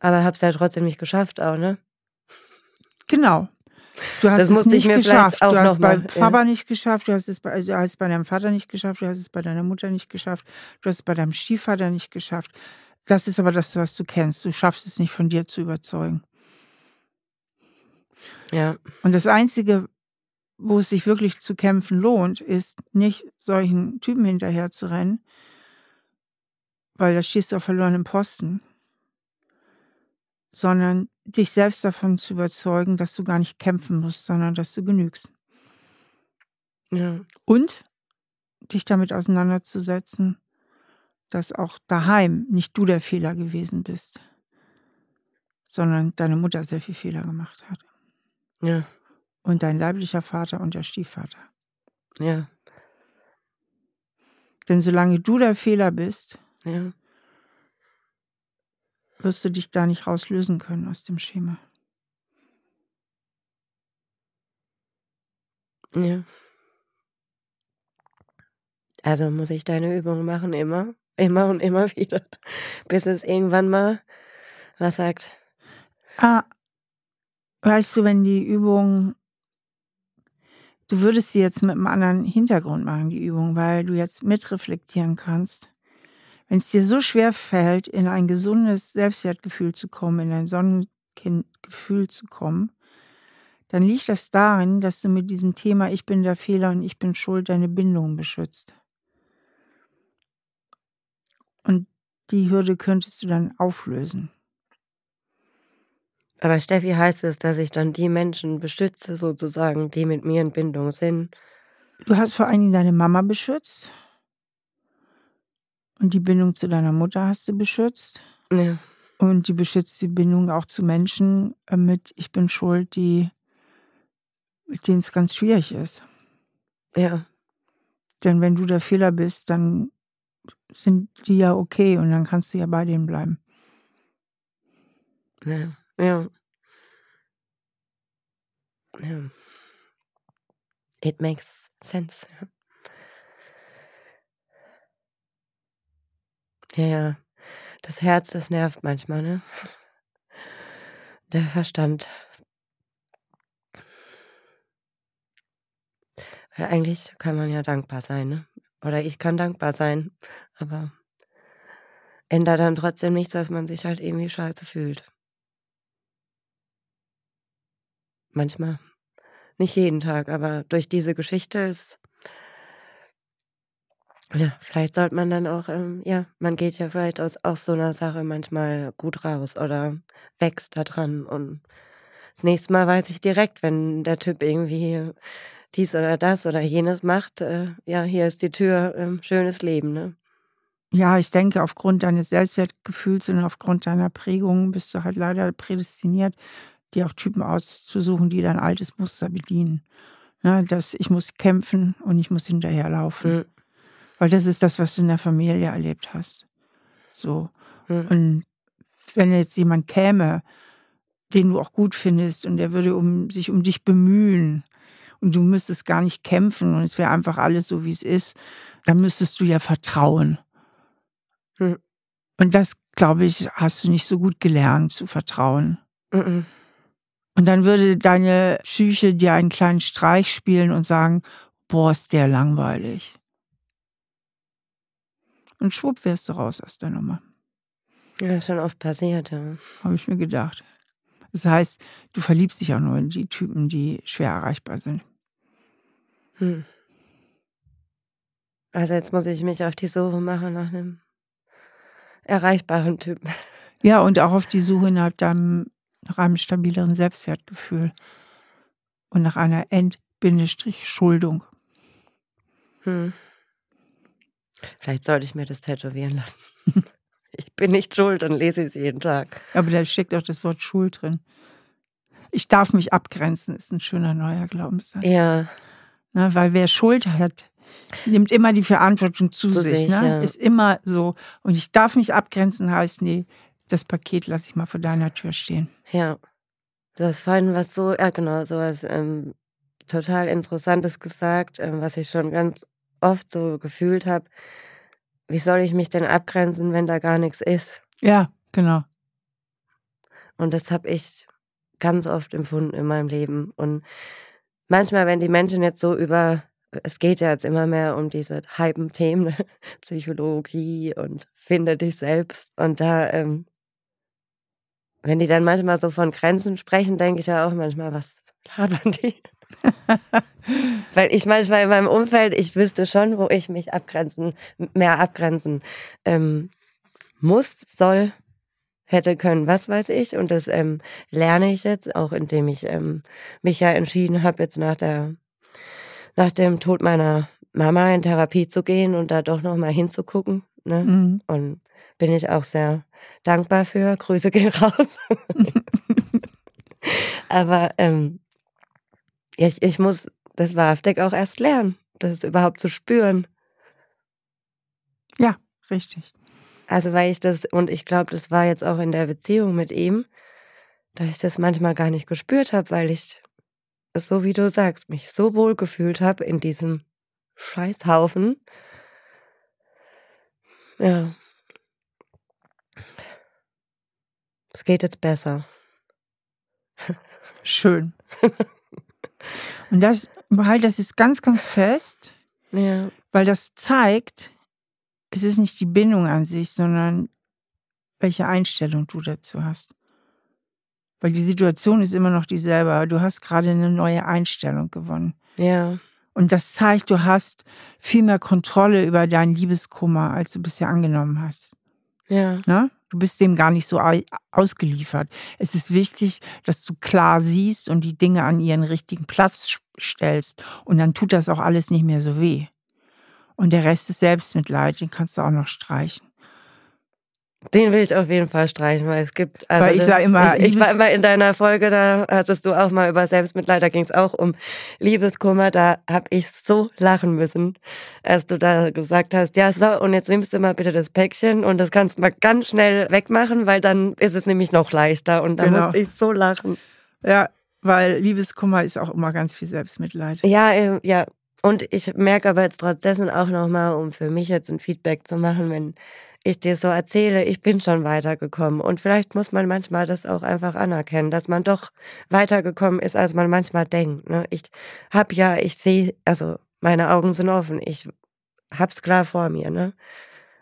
[SPEAKER 1] Aber habe es ja trotzdem nicht geschafft auch, ne?
[SPEAKER 2] Genau. Du hast
[SPEAKER 1] Das
[SPEAKER 2] es nicht geschafft. Du hast
[SPEAKER 1] noch
[SPEAKER 2] bei
[SPEAKER 1] mal ja.
[SPEAKER 2] Papa nicht geschafft, du hast es bei du hast es bei deinem Vater nicht geschafft, du hast es bei deiner Mutter nicht geschafft, du hast es bei deinem Stiefvater nicht geschafft. Das ist aber das, was du kennst. Du schaffst es nicht, von dir zu überzeugen.
[SPEAKER 1] Ja.
[SPEAKER 2] Und das Einzige, wo es sich wirklich zu kämpfen lohnt, ist nicht solchen Typen hinterherzurennen, weil da stehst du auf verlorenem Posten. Sondern dich selbst davon zu überzeugen, dass du gar nicht kämpfen musst, sondern dass du genügst.
[SPEAKER 1] Ja.
[SPEAKER 2] Und dich damit auseinanderzusetzen, dass auch daheim nicht du der Fehler gewesen bist, sondern deine Mutter sehr viel Fehler gemacht hat.
[SPEAKER 1] Ja.
[SPEAKER 2] Und dein leiblicher Vater und der Stiefvater.
[SPEAKER 1] Ja.
[SPEAKER 2] Denn solange du der Fehler bist
[SPEAKER 1] Ja.
[SPEAKER 2] Wirst du dich da nicht rauslösen können aus dem Schema.
[SPEAKER 1] Ja. Also, muss ich deine Übung machen immer, immer und immer wieder, bis es irgendwann mal was sagt?
[SPEAKER 2] Ah, weißt du, wenn die Übung du würdest sie jetzt mit 'nem anderen Hintergrund machen, die Übung, weil du jetzt mitreflektieren kannst. Wenn's dir so schwerfällt, in ein gesundes Selbstwertgefühl zu kommen, in ein Sonnenkind-Gefühl zu kommen, dann liegt das darin, dass du mit diesem Thema „Ich bin der Fehler und ich bin schuld“ deine Bindungen beschützt. Und die Hürde könntest du dann auflösen.
[SPEAKER 1] Aber Steffi, heißt es, dass ich dann die Menschen beschütze sozusagen, die mit mir in Bindung sind?
[SPEAKER 2] Du hast vor allen Dingen deine Mama beschützt. Und die Bindung zu deiner Mutter hast du beschützt.
[SPEAKER 1] Ja.
[SPEAKER 2] Und du beschützt die Bindung auch zu Menschen, äh, mit „Ich bin schuld“, die mit denen's ganz schwierig ist.
[SPEAKER 1] Ja.
[SPEAKER 2] Denn wenn du der Fehler bist, dann sind die ja okay und dann kannst du ja bei denen bleiben.
[SPEAKER 1] Ja, ja. Ja. It makes sense, ja. Ja, ja. Das Herz, das nervt manchmal, ne? Der Verstand. Weil eigentlich kann man ja dankbar sein, ne? Oder ich kann dankbar sein, aber ändert dann trotzdem nichts, dass man sich halt irgendwie scheiße fühlt. Manchmal. Nicht jeden Tag, aber durch diese Geschichte ist ja, vielleicht sollte man dann auch, ähm ja, man geht ja vielleicht aus aus so 'ner Sache manchmal gut raus oder wächst da dran und das nächste Mal weiß ich direkt, wenn der Typ irgendwie dies oder das oder jenes macht, äh, ja, hier ist die Tür, ähm, schönes Leben, ne?
[SPEAKER 2] Ja, ich denke, aufgrund deines Selbstwertgefühls und aufgrund deiner Prägung bist du halt leider prädestiniert, dir auch Typen auszusuchen, die dein altes Muster bedienen. Ne, das „Ich muss kämpfen und ich muss hinterherlaufen.“
[SPEAKER 1] Mhm.
[SPEAKER 2] Weil das ist das, was du in der Familie erlebt hast. So.
[SPEAKER 1] Mhm.
[SPEAKER 2] Und wenn jetzt jemand käme, den du auch gut findest und der würde um sich um dich bemühen und du müsstest gar nicht kämpfen und es wäre einfach alles so, wie's ist, dann müsstest du ja vertrauen.
[SPEAKER 1] Mhm.
[SPEAKER 2] Und das, glaube ich, hast du nicht so gut gelernt zu vertrauen.
[SPEAKER 1] Mhm.
[SPEAKER 2] Und dann würde deine Psyche dir einen kleinen Streich spielen und sagen: „Boah, ist der langweilig.“ Und schwupp wärst du raus aus der Nummer.
[SPEAKER 1] Ja, schon oft passiert, ja.
[SPEAKER 2] Habe ich mir gedacht. Das heißt, du verliebst dich auch nur in die Typen, die schwer erreichbar sind.
[SPEAKER 1] Hm. Also jetzt muss ich mich auf die Suche machen nach einem erreichbaren Typen.
[SPEAKER 2] Ja, und auch auf die Suche nach deinem, nach einem stabileren Selbstwertgefühl und nach einer End-Schuldung.
[SPEAKER 1] Hm. Vielleicht sollte ich mir das tätowieren lassen. ich bin nicht schuld und lese es jeden Tag.
[SPEAKER 2] Aber da steckt auch das Wort Schuld drin. Ich darf mich abgrenzen, ist ein schöner neuer Glaubenssatz.
[SPEAKER 1] Ja.
[SPEAKER 2] Na, weil wer Schuld hat, nimmt immer die Verantwortung zu, zu sich. sich ne? ja. Ist immer so. Und ich darf mich abgrenzen, heißt, nee, das Paket lasse ich mal vor deiner Tür stehen.
[SPEAKER 1] Ja. Du hast vorhin was so, ja genau, sowas ähm, total Interessantes gesagt, ähm, was ich schon ganz oft so gefühlt habe. Wie soll ich mich denn abgrenzen, wenn da gar nichts ist?
[SPEAKER 2] Ja, genau.
[SPEAKER 1] Und das habe ich ganz oft empfunden in meinem Leben. Und manchmal, wenn die Menschen jetzt so über, es geht ja jetzt immer mehr um diese hypen Themen? Psychologie und finde dich selbst. Und da, ähm, wenn die dann manchmal so von Grenzen sprechen, denke ich ja auch manchmal, was labern die? Weil ich manchmal in meinem Umfeld, ich wüsste schon, wo ich mich abgrenzen, mehr abgrenzen ähm, muss, soll, hätte können, was weiß ich. Und das ähm, lerne ich jetzt, auch indem ich ähm, mich ja entschieden habe, jetzt nach der, nach dem Tod meiner Mama in Therapie zu gehen und da doch nochmal hinzugucken. Ne? Mhm. Und bin ich auch sehr dankbar für. Grüße gehen raus. Aber ähm, ich, ich muss das wahrhaftig auch erst lernen, das überhaupt zu spüren.
[SPEAKER 2] Ja, richtig.
[SPEAKER 1] Also weil ich das, und ich glaube, das war jetzt auch in der Beziehung mit ihm, dass ich das manchmal gar nicht gespürt habe, weil ich, so wie du sagst, mich so wohl gefühlt habe in diesem Scheißhaufen. Ja. Es geht jetzt besser.
[SPEAKER 2] Schön. Und das, halt, das ist ganz, ganz fest.
[SPEAKER 1] Ja.
[SPEAKER 2] Weil das zeigt, es ist nicht die Bindung an sich, sondern welche Einstellung du dazu hast. Weil die Situation ist immer noch dieselbe, aber du hast gerade eine neue Einstellung gewonnen.
[SPEAKER 1] Ja.
[SPEAKER 2] Und das zeigt, du hast viel mehr Kontrolle über deinen Liebeskummer, als du bisher angenommen hast.
[SPEAKER 1] Ja.
[SPEAKER 2] Ne? Du bist dem gar nicht so ausgeliefert. Es ist wichtig, dass du klar siehst und die Dinge an ihren richtigen Platz stellst. Und dann tut das auch alles nicht mehr so weh. Und der Rest ist Selbstmitleid, den kannst du auch noch streichen.
[SPEAKER 1] Den will ich auf jeden Fall streichen, weil es gibt. Also
[SPEAKER 2] weil ich sage immer,
[SPEAKER 1] ich, ich war immer in deiner Folge, da hattest du auch mal über Selbstmitleid, da ging es auch um Liebeskummer. Da habe ich so lachen müssen, als du da gesagt hast, ja so, und jetzt nimmst du mal bitte das Päckchen und das kannst du mal ganz schnell wegmachen, weil dann ist es nämlich noch leichter. Und da genau. musste ich so lachen.
[SPEAKER 2] Ja, weil Liebeskummer ist auch immer ganz viel Selbstmitleid.
[SPEAKER 1] Ja, äh, ja. Und ich merke aber jetzt trotz dessen auch nochmal, um für mich jetzt ein Feedback zu machen, wenn ich dir so erzähle, ich bin schon weitergekommen. Und vielleicht muss man manchmal das auch einfach anerkennen, dass man doch weitergekommen ist, als man manchmal denkt. Ne? Ich hab ja, ich sehe, also meine Augen sind offen, ich hab's klar vor mir. Ne?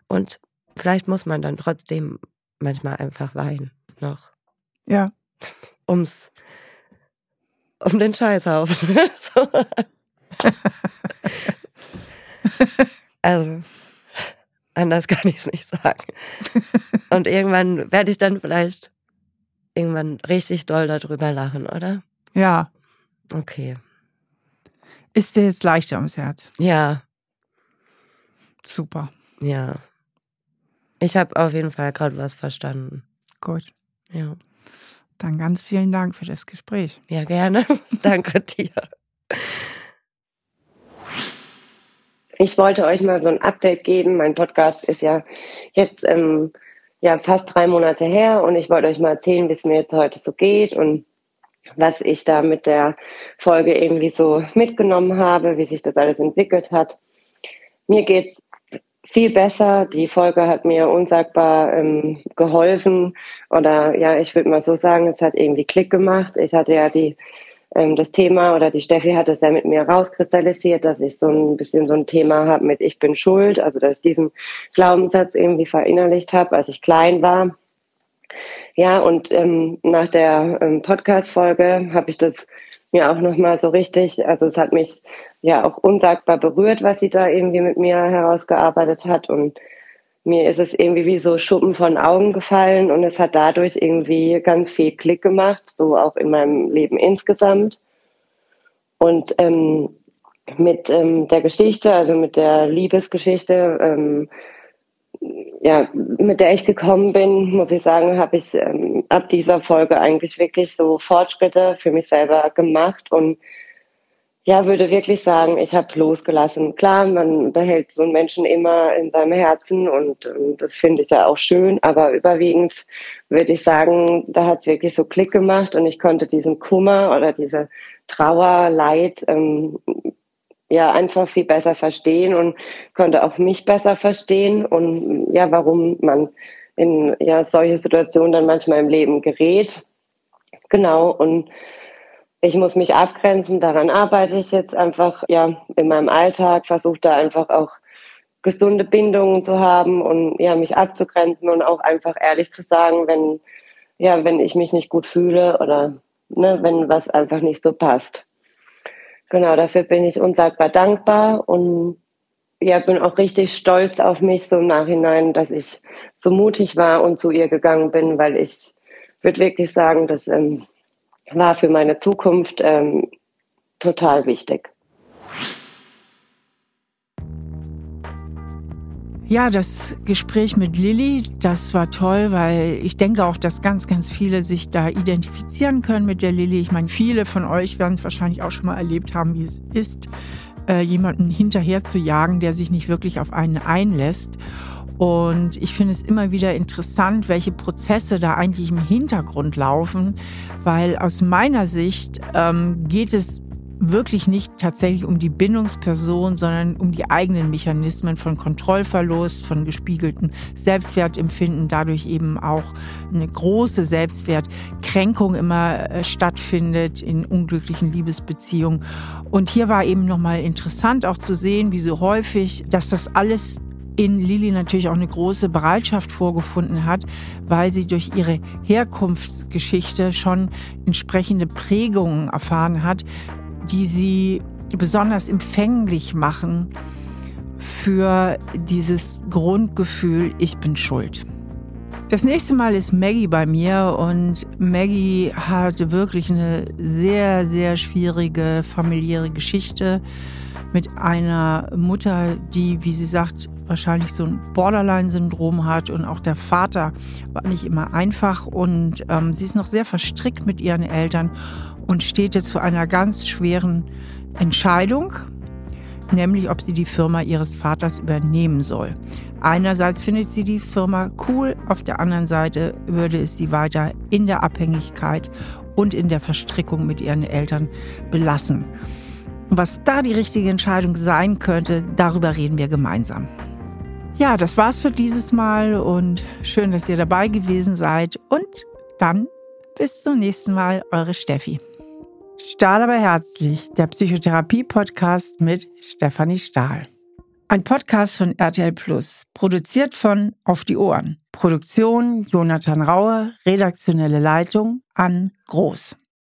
[SPEAKER 1] Und vielleicht muss man dann trotzdem manchmal einfach weinen noch.
[SPEAKER 2] Ja.
[SPEAKER 1] Ums, um den Scheißhaufen. also. Anders kann ich es nicht sagen. Und irgendwann werde ich dann vielleicht irgendwann richtig doll darüber lachen, oder?
[SPEAKER 2] Ja.
[SPEAKER 1] Okay.
[SPEAKER 2] Ist dir jetzt leichter ums Herz?
[SPEAKER 1] Ja.
[SPEAKER 2] Super.
[SPEAKER 1] Ja. Ich habe auf jeden Fall gerade was verstanden.
[SPEAKER 2] Gut.
[SPEAKER 1] Ja.
[SPEAKER 2] Dann ganz vielen Dank für das Gespräch.
[SPEAKER 1] Ja, gerne. Danke dir. Ich wollte euch mal so ein Update geben. Mein Podcast ist ja jetzt ähm, ja fast drei Monate her und ich wollte euch mal erzählen, wie es mir jetzt heute so geht und was ich da mit der Folge irgendwie so mitgenommen habe, wie sich das alles entwickelt hat. Mir geht's viel besser. Die Folge hat mir unsagbar ähm, geholfen oder ja, ich würde mal so sagen, es hat irgendwie Klick gemacht. Ich hatte ja die ähm, das Thema oder die Steffi hat es ja mit mir rauskristallisiert, dass ich so ein bisschen so ein Thema habe mit ich bin schuld, also dass ich diesen Glaubenssatz irgendwie verinnerlicht habe, als ich klein war. Ja, und ähm, nach der ähm, Podcast-Folge habe ich das mir auch nochmal so richtig, also es hat mich ja auch unsagbar berührt, was sie da irgendwie mit mir herausgearbeitet hat und mir ist es irgendwie wie so Schuppen von Augen gefallen und es hat dadurch irgendwie ganz viel Klick gemacht, so auch in meinem Leben insgesamt. Und ähm, mit ähm, der Geschichte, also mit der Liebesgeschichte, ähm, ja, mit der ich gekommen bin, muss ich sagen, habe ich ähm, ab dieser Folge eigentlich wirklich so Fortschritte für mich selber gemacht und ja, würde wirklich sagen, ich habe losgelassen. Klar, man behält so einen Menschen immer in seinem Herzen und, und das finde ich ja auch schön, aber überwiegend würde ich sagen, da hat es wirklich so Klick gemacht und ich konnte diesen Kummer oder diese Trauer, Leid ähm, ja einfach viel besser verstehen und konnte auch mich besser verstehen und ja, warum man in ja solche Situationen dann manchmal im Leben gerät. Genau und ich muss mich abgrenzen, daran arbeite ich jetzt einfach ja in meinem Alltag, versuche da einfach auch gesunde Bindungen zu haben und ja mich abzugrenzen und auch einfach ehrlich zu sagen, wenn ja, wenn ich mich nicht gut fühle oder ne, wenn was einfach nicht so passt. Genau, dafür bin ich unsagbar dankbar und ja, bin auch richtig stolz auf mich so im Nachhinein, dass ich so mutig war und zu ihr gegangen bin, weil ich würde wirklich sagen, dass ähm, war für meine Zukunft ähm, total wichtig.
[SPEAKER 2] Ja, das Gespräch mit Lilly, das war toll, weil ich denke auch, dass ganz, ganz viele sich da identifizieren können mit der Lilly. Ich meine, viele von euch werden es wahrscheinlich auch schon mal erlebt haben, wie es ist, äh, jemanden hinterher zu jagen, der sich nicht wirklich auf einen einlässt. Und ich finde es immer wieder interessant, welche Prozesse da eigentlich im Hintergrund laufen, weil aus meiner Sicht ähm, geht es wirklich nicht tatsächlich um die Bindungsperson, sondern um die eigenen Mechanismen von Kontrollverlust, von gespiegelten Selbstwertempfinden, dadurch eben auch eine große Selbstwertkränkung immer äh, stattfindet in unglücklichen Liebesbeziehungen. Und hier war eben nochmal interessant auch zu sehen, wie so häufig, dass das alles in Lili natürlich auch eine große Bereitschaft vorgefunden hat, weil sie durch ihre Herkunftsgeschichte schon entsprechende Prägungen erfahren hat, die sie besonders empfänglich machen für dieses Grundgefühl, ich bin schuld. Das nächste Mal ist Maggie bei mir und Maggie hat wirklich eine sehr, sehr schwierige familiäre Geschichte mit einer Mutter, die, wie sie sagt, wahrscheinlich so ein Borderline-Syndrom hat und auch der Vater war nicht immer einfach und ähm, sie ist noch sehr verstrickt mit ihren Eltern und steht jetzt vor einer ganz schweren Entscheidung, nämlich ob sie die Firma ihres Vaters übernehmen soll. Einerseits findet sie die Firma cool, auf der anderen Seite würde es sie weiter in der Abhängigkeit und in der Verstrickung mit ihren Eltern belassen. Was da die richtige Entscheidung sein könnte, darüber reden wir gemeinsam. Ja, das war's für dieses Mal und schön, dass ihr dabei gewesen seid. Und dann bis zum nächsten Mal, eure Steffi. Stahl aber herzlich, der Psychotherapie-Podcast mit Stefanie Stahl. Ein Podcast von RTL Plus, produziert von Auf die Ohren. Produktion Jonathan Rauer, redaktionelle Leitung an Groß.